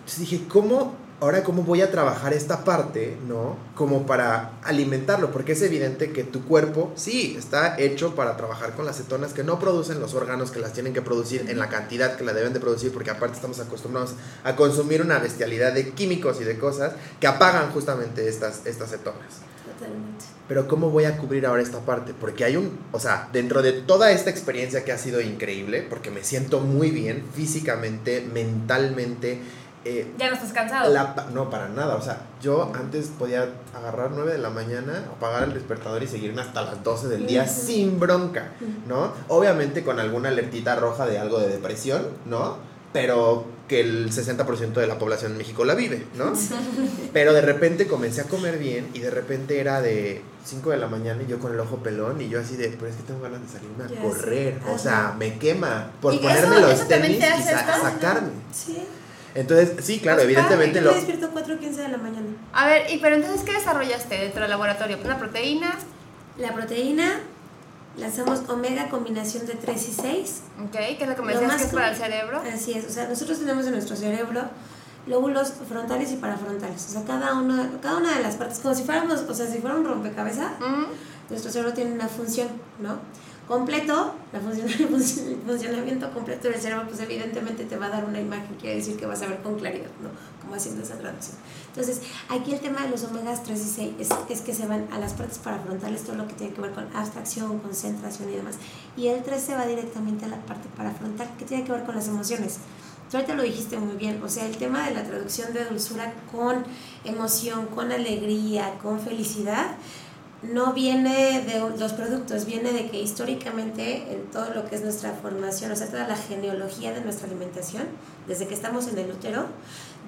Entonces dije, ¿cómo, ahora cómo voy a trabajar esta parte, ¿no? Como para alimentarlo, porque es evidente que tu cuerpo, sí, está hecho para trabajar con las cetonas que no producen los órganos que las tienen que producir en la cantidad que la deben de producir, porque aparte estamos acostumbrados a consumir una bestialidad de químicos y de cosas que apagan justamente estas, estas cetonas. Totalmente. Pero ¿cómo voy a cubrir ahora esta parte? Porque hay un, o sea, dentro de toda esta experiencia que ha sido increíble, porque me siento muy bien físicamente, mentalmente, eh, Ya no estás cansado. la no, para nada. O sea, yo antes podía agarrar 9 de la mañana, apagar el despertador y seguirme hasta las 12 del día sin bronca, ¿no? Obviamente con alguna alertita roja de algo de depresión, ¿no? Pero que el 60% de la población en México la vive, ¿no? [laughs] Pero de repente comencé a comer bien y de repente era de 5 de la mañana y yo con el ojo pelón y yo así de, pero es que tengo ganas de salirme a correr. O sea, me quema por ¿Y ponerme eso- los eso tenis te y hace sa- esto? sacarme. Sí. Entonces, sí, claro, Pues, evidentemente padre, lo... Yo me despierto 4 o 15 de la mañana. A ver, y pero entonces, ¿qué desarrollaste dentro del laboratorio? Una proteína, La proteína, lanzamos omega combinación de 3 y 6. ¿ok? Que es lo que me Lo decías más que es para el cerebro. Así es, o sea, nosotros tenemos en nuestro cerebro lóbulos frontales y parafrontales. O sea, cada, uno, cada una de las partes, como si fuéramos, o sea, si fuera un rompecabezas, nuestro cerebro tiene una función, ¿no? Completo, [laughs] el func- el funcionamiento completo del cerebro, pues evidentemente te va a dar una imagen, quiere decir que vas a ver con claridad, ¿no? Como haciendo esa traducción. Entonces, aquí el tema de los omegas 3 y 6 es, es que se van a las partes parafrontales, todo lo que tiene que ver con abstracción, concentración y demás. Y el 3 se va directamente a la parte parafrontal, que tiene que ver con las emociones. Tú ahorita lo dijiste muy bien, o sea, el tema de la traducción de dulzura con emoción, con alegría, con felicidad, no viene de los productos, viene de que históricamente en todo lo que es nuestra formación, o sea, toda la genealogía de nuestra alimentación, desde que estamos en el útero,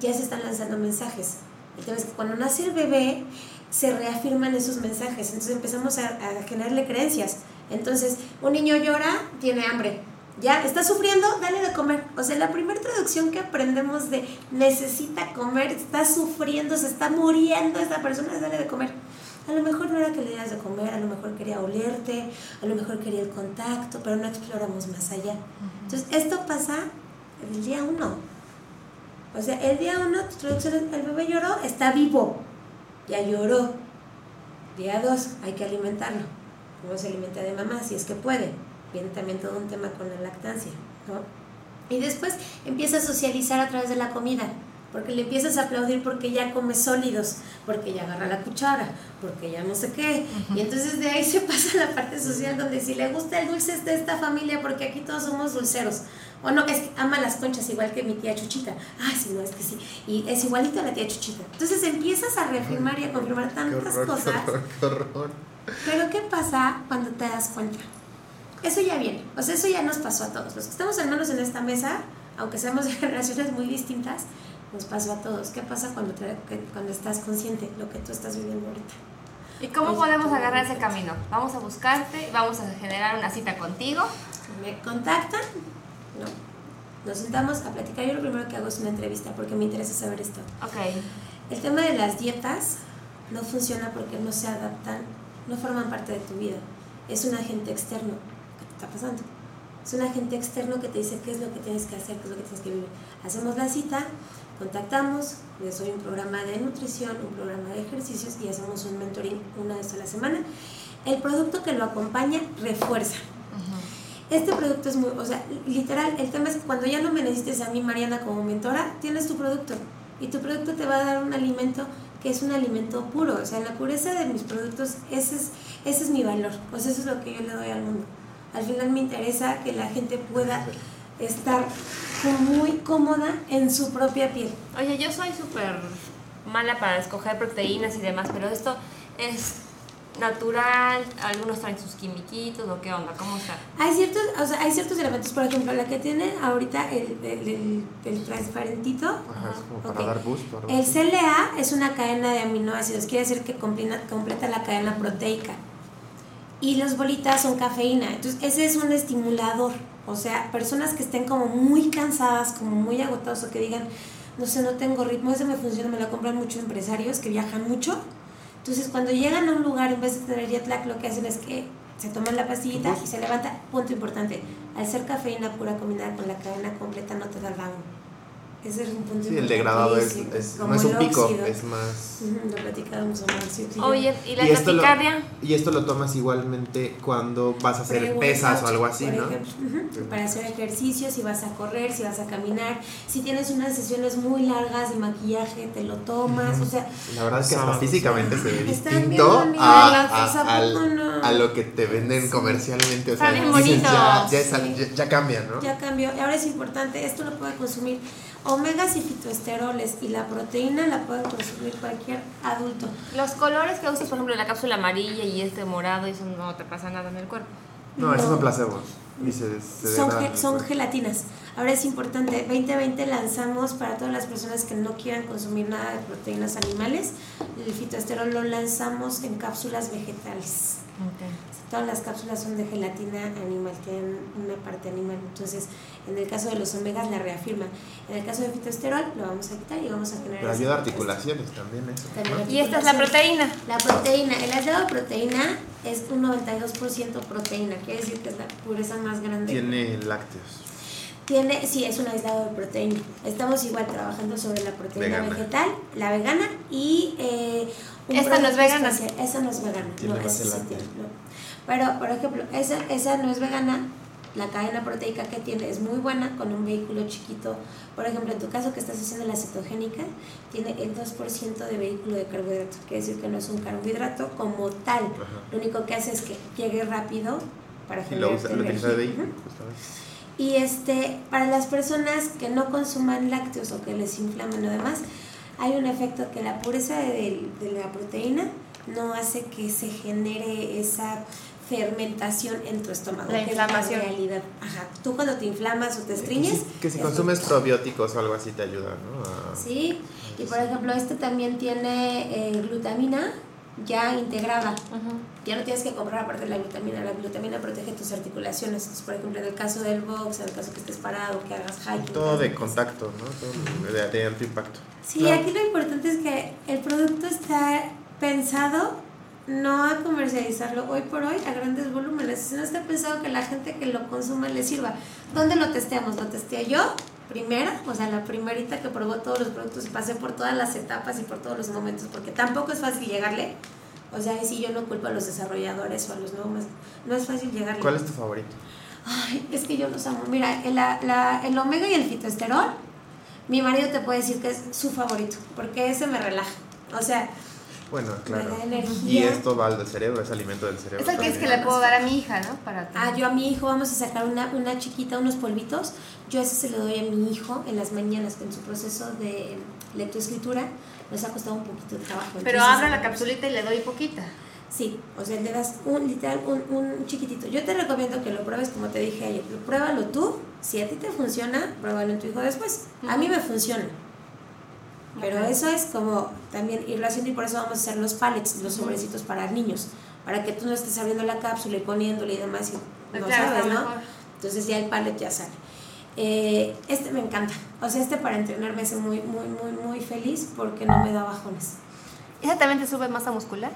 ya se están lanzando mensajes. El tema es que cuando nace el bebé, se reafirman esos mensajes, entonces empezamos a, generarle creencias. Entonces, un niño llora, tiene hambre. Ya, está sufriendo, dale de comer. O sea, la primera traducción que aprendemos de necesita comer, está sufriendo, se está muriendo esta persona, dale de comer. A lo mejor no era que le dieras de comer, a lo mejor quería olerte, a lo mejor quería el contacto, pero no exploramos más allá. Entonces, esto pasa el día uno. O sea, el día uno, tu traducción es, el bebé lloró, está vivo, ya lloró. Día dos, hay que alimentarlo. ¿Cómo se alimenta de mamá? Si es que puede. Viene también todo un tema con la lactancia, ¿no? Y después empieza a socializar a través de la comida, porque le empiezas a aplaudir porque ya come sólidos, porque ya agarra la cuchara, porque ya no sé qué. Y entonces de ahí [laughs] se pasa a la parte social donde si le gusta el dulce es de esta familia, porque aquí todos somos dulceros. O no, es que ama las conchas igual que mi tía Chuchita. Ay, sí, no, es que sí. Y es igualito a la tía Chuchita. Entonces empiezas a reafirmar y a confirmar tantas horror, cosas. qué horror, qué horror. Pero ¿qué pasa cuando te das cuenta? Eso ya viene, o sea, eso ya nos pasó a todos. Los que estamos hermanos en esta mesa, aunque seamos de [laughs] generaciones muy distintas, nos pasó a todos. ¿Qué pasa cuando, te- cuando estás consciente lo que tú estás viviendo ahorita? ¿Y cómo podemos agarrar ese camino? Vamos a buscarte, vamos a generar una cita contigo. Me contactan, no. Nos sentamos a platicar. Yo lo primero que hago es una entrevista porque me interesa saber esto. Ok. El tema de las dietas no funciona porque no se adaptan, no forman parte de tu vida. Es un agente externo que te está pasando. Es un agente externo que te dice qué es lo que tienes que hacer, qué es lo que tienes que vivir. Hacemos la cita, contactamos, les doy un programa de nutrición, un programa de ejercicios y hacemos un mentoring una vez a la semana. El producto que lo acompaña refuerza. Este producto es muy, o sea, literal, el tema es que cuando ya no me necesites a mí, Mariana, como mentora, tienes tu producto. Y tu producto te va a dar un alimento que es un alimento puro. O sea, la pureza de mis productos, ese es, ese es mi valor. O sea, eso es lo que yo le doy al mundo. Al final me interesa que la gente pueda estar muy cómoda en su propia piel. Oye, yo soy súper mala para escoger proteínas y demás, pero esto es natural, algunos traen sus quimiquitos o qué onda, ¿cómo está? Hay ciertos, o sea, hay ciertos elementos, por ejemplo, la que tiene ahorita el, el, el- el transparentito, Ajá, es como para Ok. dar boost o algo el. CLA es una cadena de aminoácidos, quiere decir que completa, completa la cadena proteica. Y las bolitas son cafeína, entonces ese es un estimulador. O sea, personas que estén como muy cansadas, como muy agotados o que digan, no sé, no tengo ritmo, ese me funciona, me lo compran muchos empresarios que viajan mucho. Entonces, cuando llegan a un lugar, en vez de tener jet lag, lo que hacen es que se toman la pastillita y se levanta. Punto importante, al ser cafeína pura combinada con la cadena completa no te da down. Ese es un punto Sí, el degradado es, importantísimo, es- como no es un el pico, óxido. es más... Lo platicábamos Omar, sí, sí. Oye, ¿y la Y esto, lo, y esto lo tomas igualmente cuando vas a hacer pesas o algo así, por ¿no? Para hacer ejercicio, si vas a correr, si vas a caminar, si tienes unas sesiones muy largas de maquillaje, te lo tomas, o sea, La verdad es que hasta físicamente se ve distinto a, ¿a a- al- poco no? a lo que te venden comercialmente. O sea, dices, ya, ya, ya, ya cambia, ¿no? ya cambió. Y ahora es importante, esto lo puede consumir omegas y fitoesteroles y la proteína la puede consumir cualquier adulto. Los colores que usas, por ejemplo, la cápsula amarilla y este morado, eso no te pasa nada en el cuerpo. No, esos No. son placebos. Y se, se Son, ge- son gelatinas. Ahora es importante, 2020 lanzamos para todas las personas que no quieran consumir nada de proteínas animales, el fitoesterol lo lanzamos en cápsulas vegetales. Todas las cápsulas son de gelatina animal, tienen una parte animal. Entonces, en el caso de los omegas la reafirma. En el caso de fitoesterol lo vamos a quitar y vamos a generar... Pero ayuda a articulaciones también eso. También Y esta es la proteína. La proteína, el aislado de proteína es un 92% proteína, quiere decir que es la pureza más grande. Tiene lácteos. Tiene, sí, es un aislado de proteína. Estamos igual trabajando sobre la proteína Vegana. vegetal, la vegana y eh, ¿Esta no es vegana? Esa no es vegana. Tiene no, láctea. tiene, no. Pero, por ejemplo, esa, esa no es vegana. La cadena proteica que tiene es muy buena con un vehículo chiquito. Por ejemplo, en tu caso que estás haciendo la cetogénica, tiene el 2% de vehículo de carbohidrato. Quiere decir que no es un carbohidrato como tal. Ajá. Lo único que hace es que llegue rápido para Y generar lo, usa, lo utiliza de justamente. Y este, para las personas que no consuman lácteos o que les inflamen o demás, hay un efecto que la pureza de, de la proteína no hace que se genere esa fermentación en tu estómago. La que inflamación. Es la realidad. Ajá. Tú cuando te inflamas o te estriñes. Que si, que si es- consumes probióticos o algo así te ayuda, ¿no? A- Sí, y por ejemplo, este también tiene eh, glutamina ya integrada. Ya no tienes que comprar aparte de la glutamina. La glutamina protege tus articulaciones. Entonces, por ejemplo, en el caso del box, en el caso que estés parado, que hagas hiking. Todo de contacto, ¿no? Todo de, de alto impacto. Sí, aquí lo importante es que el producto está pensado no a comercializarlo hoy por hoy a grandes volúmenes, sino está pensado que la gente que lo consuma le sirva. ¿Dónde lo testeamos? Lo testé yo primera, o sea, la primerita que probó todos los productos, pasé por todas las etapas y por todos los momentos, porque tampoco es fácil llegarle. O sea, ahí sí yo no culpo a los desarrolladores o a los nuevos, no es fácil llegarle. ¿Cuál es tu favorito? Ay, es que yo los amo. Mira, el, la- el omega y el fitoesterol, mi marido te puede decir que es su favorito, porque ese me relaja. O sea, Bueno, claro. Y esto va al cerebro, es alimento del cerebro. Es el que es que le puedo dar a mi hija, ¿no? Para ah, yo a mi hijo vamos a sacar una, una chiquita, unos polvitos. Yo ese se lo doy a mi hijo en las mañanas, en su proceso de lectoescritura. Nos ha costado un poquito de trabajo. Pero entonces- abro la capsulita y le doy poquita. Sí, o sea, le das un literal, un, un chiquitito. Yo te recomiendo que lo pruebes como te dije ayer. Pruébalo tú. Si a ti te funciona, pruébalo en tu hijo después. A mí me funciona. Pero eso es como también irlo haciendo y por eso vamos a hacer los pallets, los sobrecitos para niños. Para que tú no estés abriendo la cápsula y poniéndole y demás y no Claro, sabes, ¿no? mejor. Entonces ya el pallet ya sale. Eh, este me encanta. O sea, este para entrenar me hace muy, muy, muy, muy feliz porque no me da bajones. ¿Esa también te sube masa muscular?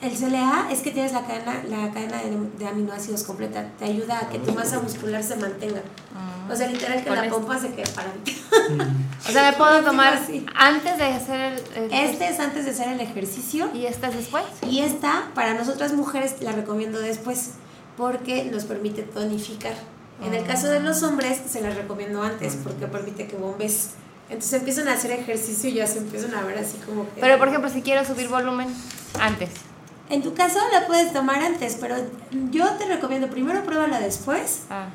El CLA es que tienes la cadena, la cadena de, de aminoácidos completa. Te ayuda a que tu masa muscular se mantenga. O sea, literal que la esto. pompa se quede para O sea, me puedo [laughs] Este tomar antes de hacer el... el- Este es antes de hacer el ejercicio. ¿Y esta es después? Y esta, para nosotras mujeres, la recomiendo después. Porque nos permite tonificar. En el caso de los hombres, se las recomiendo antes. Porque permite que bombes. Entonces empiezan a hacer ejercicio y ya se empiezan a ver así como que... Pero por ejemplo, si quiero subir volumen antes. En tu caso la puedes tomar antes, pero yo te recomiendo primero pruébala después. Ah.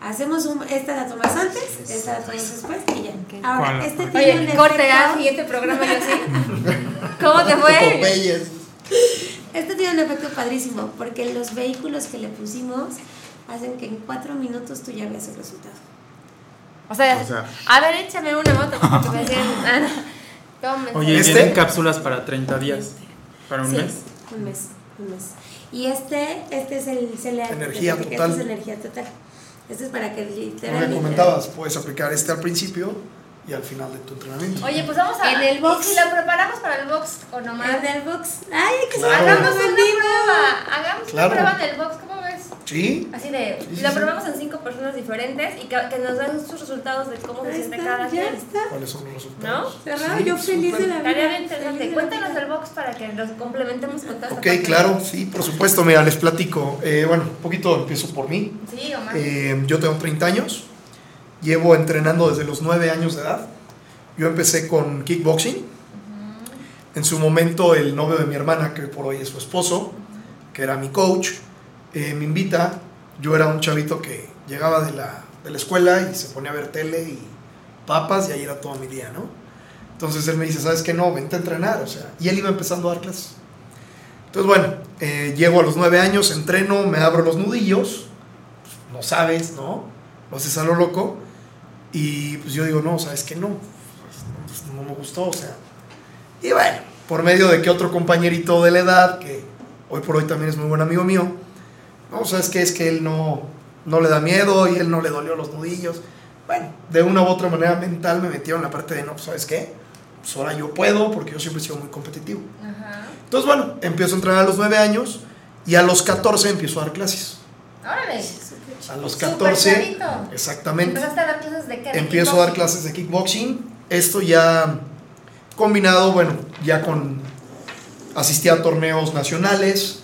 Hacemos un, esta la tomas antes, esta la tomas después y ya. Ahora, ¿Cuál? este tiene un Oye, corte efecto- A, siguiente programa yo sí. [laughs] ¿Cómo te fue? Este tiene un efecto padrísimo, porque los vehículos que le pusimos hacen que en cuatro minutos tú ya veas el resultado. O sea, O sea. a ver, échame una moto. porque me decían, ah. Oye, ¿Este? ¿tienen cápsulas para 30 días? ¿Para un Sí, mes? Un mes, un mes. Y este, este es el CLA. Energía este total. es energía total. Este es para que Como me literalmente... comentabas, puedes aplicar este al principio y al final de tu entrenamiento. Oye, pues vamos a. En el box. ¿Y si lo preparamos para el box o nomás? En el box. Ay, que Claro. sacarlo Hagamos una prueba. Hagamos Claro. una prueba en el box, ¿cómo? ¿Sí? Así de, Sí, sí, lo sí. probamos en cinco personas diferentes y que, que nos den sus resultados de cómo se Ahí siente está, cada ya quien. está. ¿Cuáles son los resultados? Cerrado, Sí, yo feliz súper. de la vida. Interesante. Cuéntanos del box para que los complementemos con toda esta Ok, parte. claro, sí, por supuesto. Mira, les platico. Eh, bueno, un poquito empiezo por mí. Sí, Omar. Eh, yo tengo 30 años. Llevo entrenando desde los 9 años de edad. Yo empecé con kickboxing. En su momento, el novio de mi hermana, que por hoy es su esposo, que era mi coach, eh, me invita. Yo era un chavito que llegaba de la, de la escuela y se ponía a ver tele y papas y ahí era todo mi día, ¿no? Entonces él me dice, ¿sabes qué? No, vente a entrenar, o sea. Y él iba empezando a dar clases. Entonces, bueno, eh, llego a los nueve años, entreno, me abro los nudillos, pues, no sabes, ¿no? Lo haces a lo loco. Y pues yo digo, no, ¿sabes qué? No, pues, no me gustó, o sea. Y bueno, por medio de que otro compañerito de la edad, que hoy por hoy también es muy buen amigo mío, no, ¿sabes qué? Es que él no, no le da miedo y él no le dolió los nudillos. Bueno, de una u otra manera mental me metieron en la parte de, no, ¿sabes qué? Pues ahora yo puedo porque yo siempre he sido muy competitivo. Ajá. Entonces, bueno, empiezo a entrenar a los 9 años y a los 14 empiezo a dar clases. Órale. A los Súper 14, chavito. exactamente, Empezaste a dar clases de qué? ¿De empiezo a dar clases de kickboxing. Esto ya combinado, bueno, ya con... Asistí a torneos nacionales,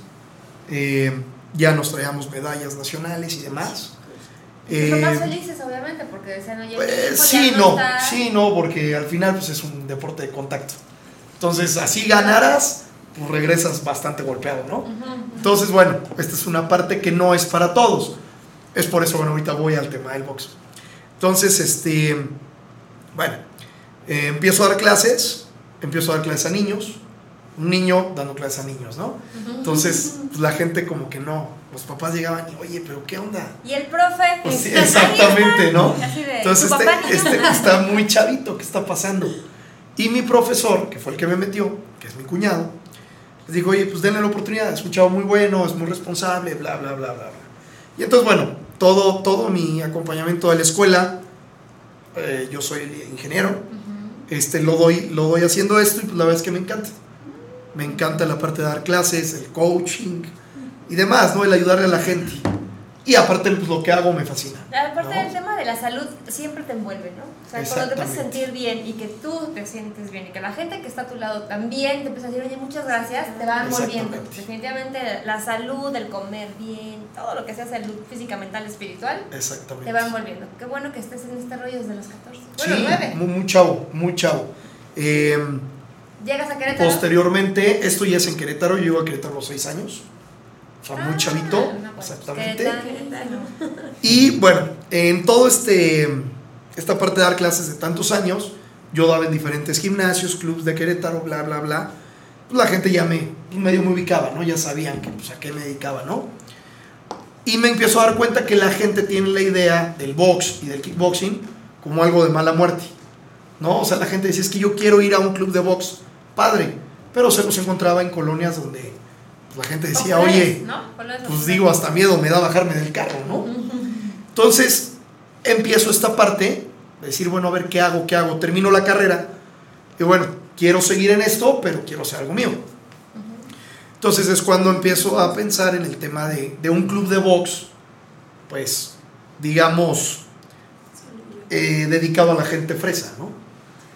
eh, ya nos traíamos medallas nacionales y demás. Eh, felices, obviamente, porque decían, oye, mi Pues, sí, no, sí, no, porque al final pues, es un deporte de contacto. Entonces, así ganaras, pues regresas bastante golpeado, ¿no? Entonces, bueno, esta es una parte que no es para todos. Es por eso, bueno, ahorita voy al tema del box. Entonces, este, bueno, eh, empiezo a dar clases, empiezo a dar clases a niños, un niño dando clases a niños, ¿no? Entonces, pues, la gente como que no, los papás llegaban y, oye, pero ¿qué onda? Y el profe. Pues sí, [laughs] exactamente, ¿no? Entonces este, este [laughs] está muy chavito, ¿qué está pasando? Y mi profesor, que fue el que me metió, que es mi cuñado, les dijo, oye, pues denle la oportunidad, es un chavo muy bueno, es muy responsable, bla, bla, bla, bla, bla. Y entonces, bueno, todo, todo mi acompañamiento de la escuela, eh, yo soy ingeniero, este, lo, doy, lo doy haciendo esto y pues la verdad es que me encanta. Me encanta la parte de dar clases, el coaching y demás, ¿no? El ayudarle a la gente. Y aparte, pues lo que hago me fascina. Aparte ¿no? del tema de la salud, siempre te envuelve, ¿no? O sea, cuando te empiezas a sentir bien y que tú te sientes bien y que la gente que está a tu lado también te empieza a decir, oye, muchas gracias, te va envolviendo. Definitivamente la salud, el comer bien, todo lo que sea salud física, mental, espiritual, Exactamente. te va envolviendo. Qué bueno que estés en este rollo desde los 14. Sí, Bueno, 9. muy, muy chavo, muy chavo. Eh, Llegas a Querétaro. posteriormente, esto ya es en Querétaro, yo llego a Querétaro a los 6 años. O sea, muy Ah, chavito, no, pues, exactamente. Querétaro. Y bueno, en todo este, esta parte de dar clases de tantos años, yo daba en diferentes gimnasios, clubs de Querétaro, bla, bla, bla. Pues la gente ya me, medio me ubicaba, ¿no? Ya sabían que, pues, a qué me dedicaba, ¿no? Y me empiezo a dar cuenta que la gente tiene la idea del box y del kickboxing como algo de mala muerte, ¿no? O sea, la gente decía, es que yo quiero ir a un club de box, padre, pero se los encontraba en colonias donde pues, la gente decía, Ojalá, oye, pues digo, hasta miedo me da bajarme del carro, ¿no? Entonces, empiezo esta parte, de decir, bueno, a ver qué hago, qué hago, termino la carrera, y bueno, quiero seguir en esto, pero quiero hacer algo mío. Entonces es cuando empiezo a pensar en el tema de, de un club de box, pues, digamos, eh, dedicado a la gente fresa, ¿no?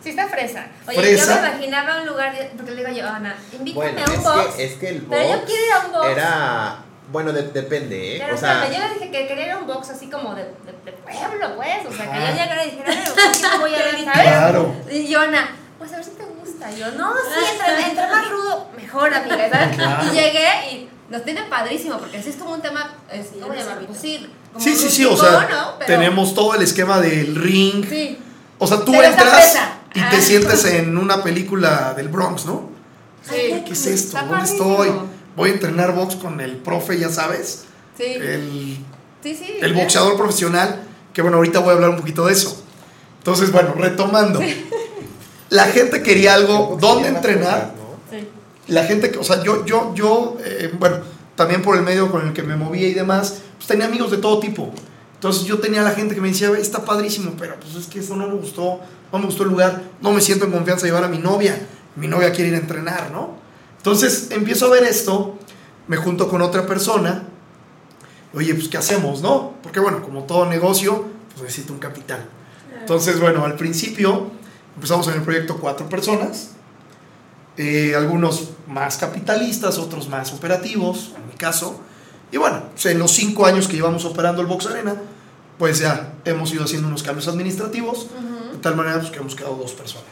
Sí, está fresa. Oye, Fresa. yo me imaginaba un lugar, de- porque le digo yo, Ana, invítame Bueno, a un es box. que, es que el pero yo box quiero ir a un box. era Bueno, de- depende, ¿eh? Pero o sea, yo le dije que quería ir a un box así como de, de, de pueblo, pues. O sea, que yo llegara y dijera, "Ay, ¿por qué voy a [laughs] ver, ¿sabes? Claro. Y Joana, pues a ver si te gusta. Y yo, no, sí, [laughs] entre, entre más rudo, mejor, amiga, ¿sabes? [laughs] Claro. Y llegué y nos tiene padrísimo, porque así es como un tema, es, ¿cómo llamarlo? Pues sí, como Sí, sí, sí, o sea, ¿no? Pero- tenemos todo el esquema del ring. Sí. O sea, tú entras fresa. Y te sientes en una película del Bronx, ¿no? Sí. ¿Qué es esto? Está ¿Dónde padrísimo. estoy? Voy a entrenar box con el profe, ya sabes. Sí. El, Sí, sí. el boxeador profesional. Que bueno, ahorita voy a hablar un poquito de eso. Entonces, bueno, retomando. La gente quería algo, ¿dónde entrenar? Sí. La gente que, o sea, yo, yo, yo, eh, bueno, también por el medio con el que me movía y demás, pues tenía amigos de todo tipo. Entonces yo tenía la gente que me decía, "Ve, está padrísimo, pero pues es que eso no me gustó, no me gustó el lugar, no me siento en confianza de llevar a mi novia, mi novia quiere ir a entrenar, ¿no? Entonces empiezo a ver esto, me junto con otra persona, oye, pues ¿qué hacemos, no? Porque bueno, como todo negocio, pues necesito un capital. Entonces, bueno, al principio empezamos en el proyecto cuatro personas, eh, algunos más capitalistas, otros más operativos, en mi caso. Y bueno, pues, en los cinco años que llevamos operando el Box Arena, pues ya hemos ido haciendo unos cambios administrativos, de tal manera pues, que hemos quedado dos personas.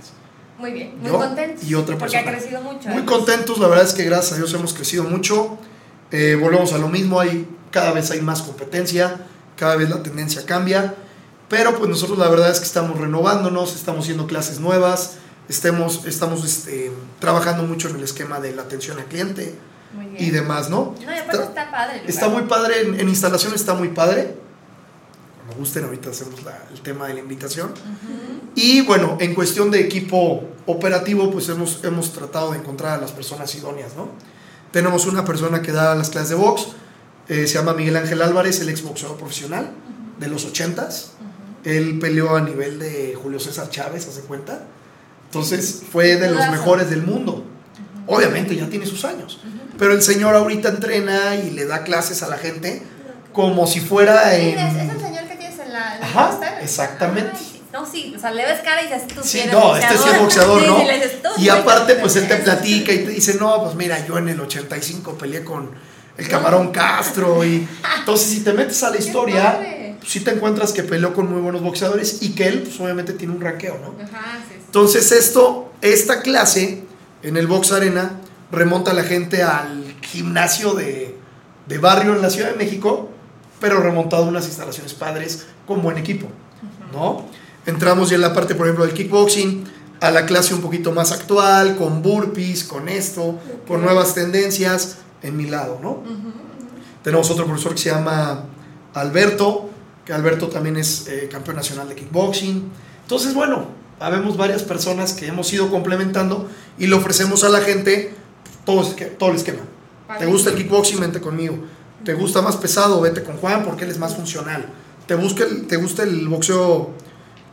Muy bien, muy Yo contentos. y otra Porque ha persona. crecido mucho. Muy ¿eh? contentos, la verdad es que gracias a Dios hemos crecido mucho. Eh, volvemos a lo mismo, hay, cada vez hay más competencia, cada vez la tendencia cambia, pero pues nosotros la verdad es que estamos renovándonos, estamos haciendo clases nuevas, estemos, estamos este, trabajando mucho en el esquema de la atención al cliente Muy bien. y demás, ¿no? No, y aparte está padre. Está muy padre, en, en instalación está muy padre. Me gusten, ahorita hacemos la- el tema de la invitación. Y bueno, en cuestión de equipo operativo, pues hemos, hemos tratado de encontrar a las personas idóneas, ¿no? Tenemos una persona que da las clases de box, eh, se llama Miguel Ángel Álvarez, el ex boxeador profesional de los 80s. Él peleó a nivel de Julio César Chávez, ¿hace cuenta? Entonces fue de los mejores del mundo. Obviamente ya tiene sus años. Pero el señor ahorita entrena y le da clases a la gente como si fuera Sí, en... es, es el señor que tienes en la. en Ajá, exactamente. Ay. No, sí, o sea, le ves cara y dices tú Sí, no, este sí es boxeador, [laughs] ¿no? sí, Y aparte, pues él te platica y te dice, no, pues mira, yo en el 85 peleé con el camarón Castro y [laughs] entonces si te metes a la historia, pues, sí te encuentras que peleó con muy buenos boxeadores y que él, pues obviamente tiene un ranqueo, ¿no? Ajá, sí, sí. Entonces esto, esta clase en el Box Arena remonta la gente al gimnasio de, de barrio en la Ciudad de México, pero remontado a unas instalaciones padres con buen equipo, ¿no? Entramos ya en la parte, por ejemplo, del kickboxing, a la clase un poquito más actual, con burpees, con esto, con nuevas tendencias, en mi lado, ¿no? Tenemos otro profesor que se llama Alberto, que Alberto también es eh, campeón nacional de kickboxing. Entonces, bueno, habemos varias personas que hemos ido complementando y le ofrecemos a la gente todo, el esquema. ¿Te gusta el kickboxing? Vente conmigo. ¿Te gusta más pesado? Vete con Juan porque él es más funcional. ¿Te, busca el- te gusta el boxeo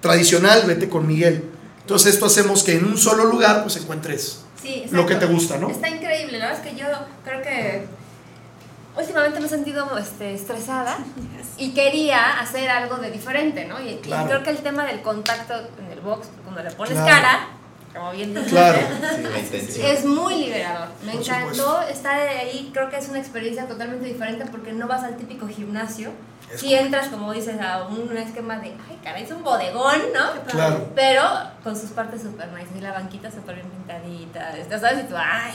tradicional? Vete con Miguel. Entonces esto hacemos que en un solo lugar pues encuentres Sí, lo que te gusta, ¿no? Está increíble, la verdad es que yo creo que últimamente me he sentido este, estresada [laughs] y quería hacer algo de diferente, ¿no? Y, y Claro. creo que el tema del contacto en el box, cuando le pones Claro. cara, como bien dices, Claro. [laughs] Sí, es muy liberador. Me Por encantó supuesto. estar ahí, creo que es una experiencia totalmente diferente porque no vas al típico gimnasio. Es Si entras, como dices, a un esquema de, ay, caray, es un bodegón, ¿no? Claro. Pero con sus partes super nice y la banquita súper bien pintadita, este, ¿sabes? Y tú, ay,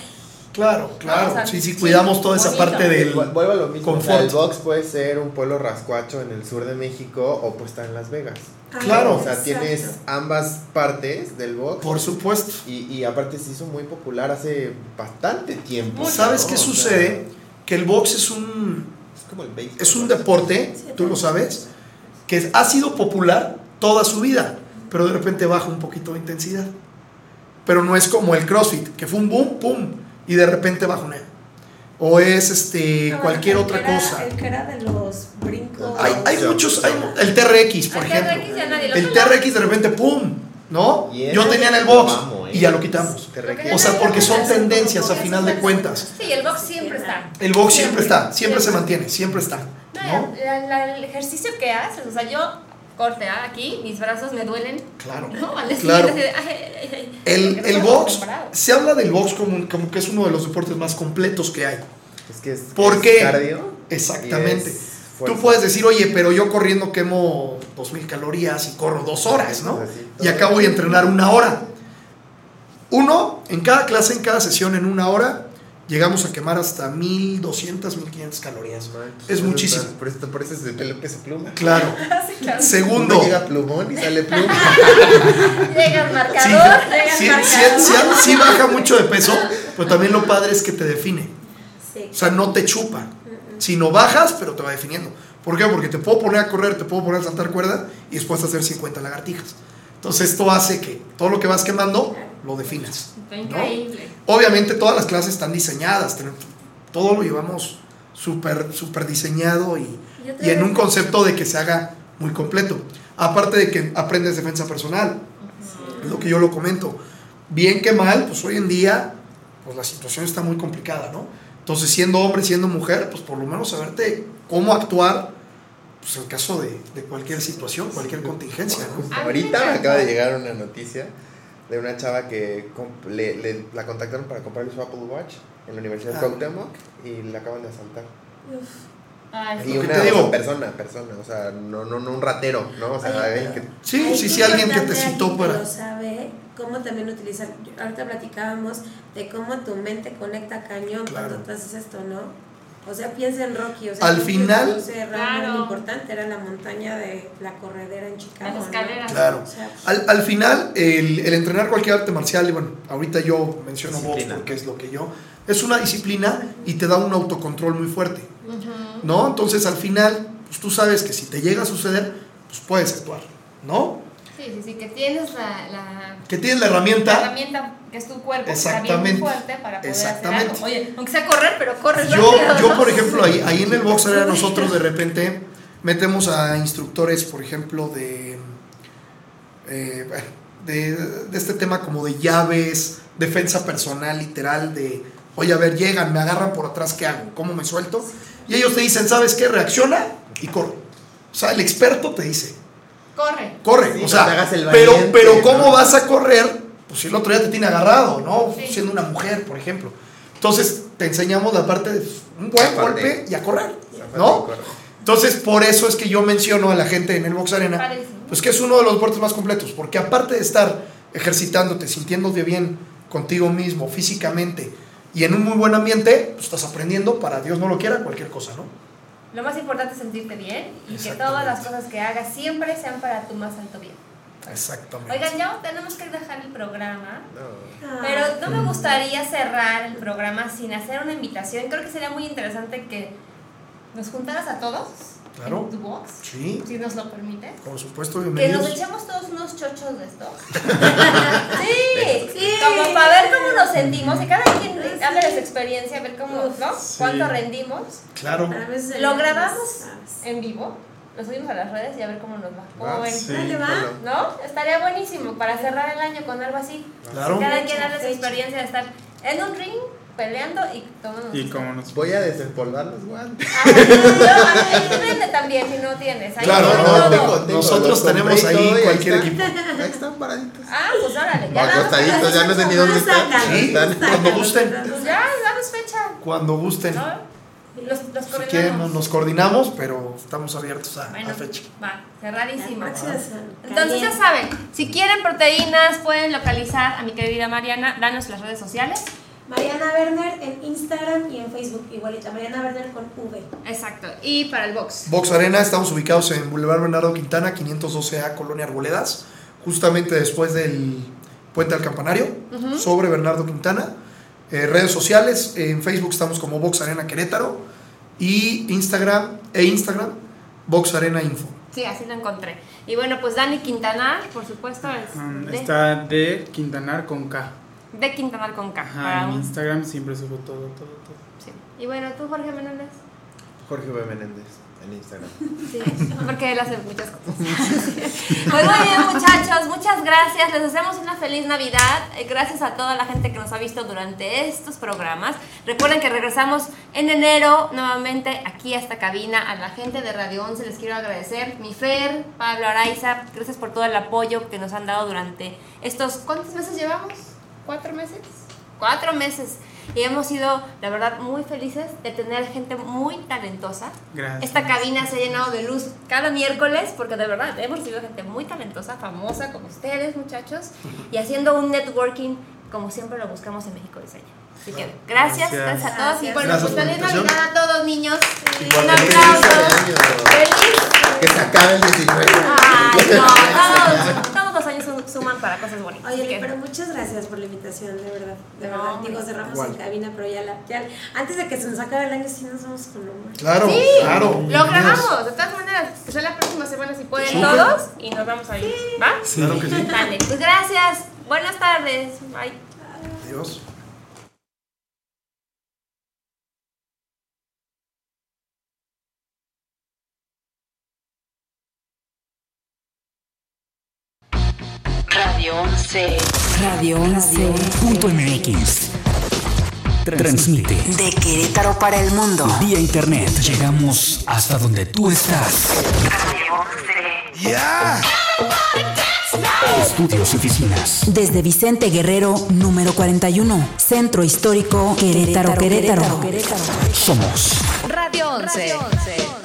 Claro, claro. o sea, sí, cuidamos toda esa parte del... Vu- Vuelvo a lo mismo. O sea, confort. el box puede ser un pueblo rascuacho en el sur de México o puede estar en Las Vegas. Claro. O sea, tienes ambas partes del box. Por supuesto. Y, y aparte se hizo muy popular hace bastante tiempo. ¿Sabes qué O sea, sucede? Que el box es un, es como el béisbol. es un deporte, tú lo sabes, que ha sido popular toda su vida, pero de repente baja un poquito de intensidad. Pero no es como el CrossFit, que fue un boom, pum, y de repente bajonea. O es este No, cualquier el otra que era- cosa. El que era de los brincos. Hay, hay muchos, hay el TRX, por El ejemplo. TRX ya nadie lo El. TRX de repente, pum, ¿no? Yo tenía en el box amo, ¿eh? y ya lo quitamos. O sea, porque son tendencias a final de cuentas. Sí, el box siempre está. El box siempre está, siempre se mantiene, siempre está. No, ¿no? la- la- el ejercicio que haces, o sea, yo corte ¿ah? aquí, mis brazos me duelen. Claro. ¿no? Al día Claro. siguiente, así de, ay, ay, ay, El, porque el box, se habla del box como, como que es uno de los deportes más completos que hay. Es que es, ¿Por es qué? cardio. Exactamente. Es Tú puedes decir, oye, pero yo corriendo quemo 2000 calorías y corro dos horas, ¿no? Y acá voy a entrenar una hora. Uno, en cada clase, en cada sesión, en una hora, llegamos a quemar hasta 1200, 1500 calorías. Entonces, Es muchísimo. eso- Por eso, por eso es el pelo peso pluma. [laughs] Claro. Segundo, Uno llega plumón y sale pluma. [laughs] Llega el sí, marcador, llega el sí, sí, marcador. sí, sí baja mucho de peso, pero también lo padre es que te define. Sí. O sea, no te chupa. Sino bajas, pero te va definiendo. ¿Por qué? Porque te puedo poner a correr, te puedo poner a saltar cuerda y después hacer 50 lagartijas. Entonces esto hace que todo lo que vas quemando lo definas. Está ¿no? increíble. Obviamente todas las clases están diseñadas, todo lo llevamos súper súper diseñado y, Y en un concepto de que se haga muy completo. Aparte de que aprendes defensa personal, es lo que yo lo comento. Bien que mal, pues hoy en día pues la situación está muy complicada, ¿no? Entonces siendo hombre, siendo mujer, pues por lo menos saberte cómo actuar pues en caso de, de cualquier situación, cualquier contingencia, Ahorita me acaba de llegar una noticia de una chava que le, le- la contactaron para comprarle su Apple Watch en la Universidad de Ah. Cuauhtémoc y la acaban de asaltar. Ay, Y una te digo. persona, persona, o sea, no, no, no un ratero, ¿no? O sea, Oye, que... Sí, Hay sí, sí, alguien que te citó para... lo sabe, cómo también utilizar. Ahorita platicábamos de cómo tu mente conecta cañón Claro. cuando tú haces esto, ¿no? O sea, piensa en Rocky. O sea, Al Rocky final- Claro. muy importante, era la montaña de la corredera en Chicago. Las ¿no? escaleras. Claro. O sea, Al, al final, el, el entrenar cualquier arte marcial, y bueno, ahorita yo menciono box porque es lo que yo, es una disciplina y te da un autocontrol muy fuerte, ¿no? Entonces al final, pues tú sabes que si te llega a suceder, pues puedes actuar, ¿no? Sí, sí, sí, que tienes la, la, Que tienes la la herramienta. Que es tu cuerpo, que está bien muy Exactamente. fuerte para poder hacer Exactamente. algo. Oye, aunque sea correr, pero corres Yo, rápido, yo ¿no? por ejemplo, ahí, ahí en el box Arena nosotros de repente metemos a instructores, por ejemplo, de, eh, de, de este tema como de llaves, defensa personal, literal, de, oye, a ver, llegan, me agarran por atrás, ¿qué hago? ¿Cómo me suelto? Y ellos te dicen, ¿sabes qué? Reacciona y corre. O sea, el experto te dice, Corre. corre. Sí, o no sea, te hagas el pero, pero ¿cómo ¿no? vas a correr? Pues si el otro día te tiene agarrado, ¿no? Sí. Siendo una mujer, por ejemplo. Entonces, te enseñamos la parte de un buen Zafate. golpe y a correr, ¿no? Entonces, por eso es que yo menciono a la gente en el Box Arena, pues que es uno de los deportes más completos, porque aparte de estar ejercitándote, sintiéndote bien contigo mismo, físicamente, y en un muy buen ambiente, pues estás aprendiendo para Dios no lo quiera, cualquier cosa, ¿no? Lo más importante es sentirte bien y que todas las cosas que hagas siempre sean para tu más alto bien. Exactamente. Oigan, ya tenemos que dejar el programa. No. ah, Pero no me gustaría cerrar el programa sin hacer una invitación. Creo que sería muy interesante que nos juntaras a todos Claro. en tu box, Sí, si nos lo permites. por supuesto, Que nos bienvenidos. echemos todos unos chochos de estos. [laughs] sí, sí. Como para ver cómo nos sentimos y cada quien hable de su experiencia, ver cómo, ¿no? Sí. Cuánto rendimos Claro. a ¿Lo grabamos? en vivo. Lo subimos a las redes y a ver cómo nos va. ¿Cómo Va. ven? Sí. Va. ¿No? Estaría buenísimo para cerrar el año con algo así. Claro. Cada quien hable su experiencia de estar en un ring peleando y tomando. Y como nos Voy a desempolvar los guantes. Ah, no, vende también si no tienes. Ahí Claro, no, tengo- tengo- Nosotros tenemos ahí cualquier están. equipo. Ahí están paraditos. Ah, pues órale, ya Acostaditos, ya no sé ni dónde están. Cuando gusten. Pues ya, damos fecha. Cuando gusten. ¿no? Los, los Si quieren, coordinamos. nos coordinamos, pero estamos abiertos a, a Bueno, fecha. va, cerradísimo. Entonces ya saben, si quieren proteínas, pueden localizar a mi querida Mariana, danos las redes sociales. Mariana Werner en Instagram y en Facebook, igualita. Mariana Werner con V. Exacto. Y para el box. Box Arena, estamos ubicados en Boulevard Bernardo Quintana, 512A, Colonia Arboledas, justamente después del Puente al Campanario, sobre Bernardo Quintana. Eh, redes sociales, en Facebook estamos como Box Arena Querétaro y Instagram e Instagram Box Arena Info. Sí, así lo encontré. Y bueno, pues Dani Quintanar, por supuesto, es Um, de, Está de Quintanar con K. de Quintanar con K. Ajá, para en un- Instagram siempre subo todo, todo, todo. sí. Y bueno, tú, Jorge Menéndez. Jorge B. Menéndez en Instagram. Sí, porque él hace muchas cosas. Pues muy bien, muchachos, muchas gracias. Les deseamos una feliz Navidad. Eh, Gracias a toda la gente que nos ha visto durante estos programas. Recuerden que regresamos en enero nuevamente aquí a esta cabina. A la gente de Radio 11 les quiero agradecer. Mi Fer, Pablo Araiza, gracias por todo el apoyo que nos han dado durante estos. ¿Cuántos meses llevamos? ¿Cuatro meses? Cuatro meses. Y hemos sido, la verdad, muy felices de tener gente muy talentosa. Gracias. Esta cabina se ha llenado de luz cada miércoles porque de verdad hemos recibido gente muy talentosa, famosa como ustedes, muchachos, y haciendo un networking como siempre lo buscamos en México Diseño. Así que gracias, Gracias. gracias, a todos. Y bueno, Gracias pues por la feliz. Navidad a todos, niños. Un Igualmente, aplauso. Feliz. Que se acabe el 19. Ay, no, todos, todos los años sum- suman para cosas bonitas. Oye, que- pero muchas gracias por la invitación, de verdad. De No, verdad, digo, cerramos Igual. en cabina, pero ya, la, ya antes de que se nos acabe el año, sí nos vamos con humor. Claro, Sí, claro. lo grabamos. De todas maneras, que sea la próxima semana si pueden Súper. todos y nos vamos ahí. ¿Va? Claro que sí. Dale, pues gracias. Buenas tardes. Bye. Adiós. Radio 11. Radio 11. Punto MX. Transmite. De Querétaro para el mundo. Vía internet. Llegamos hasta donde tú estás. Radio 11. Estudios y oficinas. Desde Vicente Guerrero, número 41. Centro Histórico, Querétaro, Querétaro. Somos Radio 11.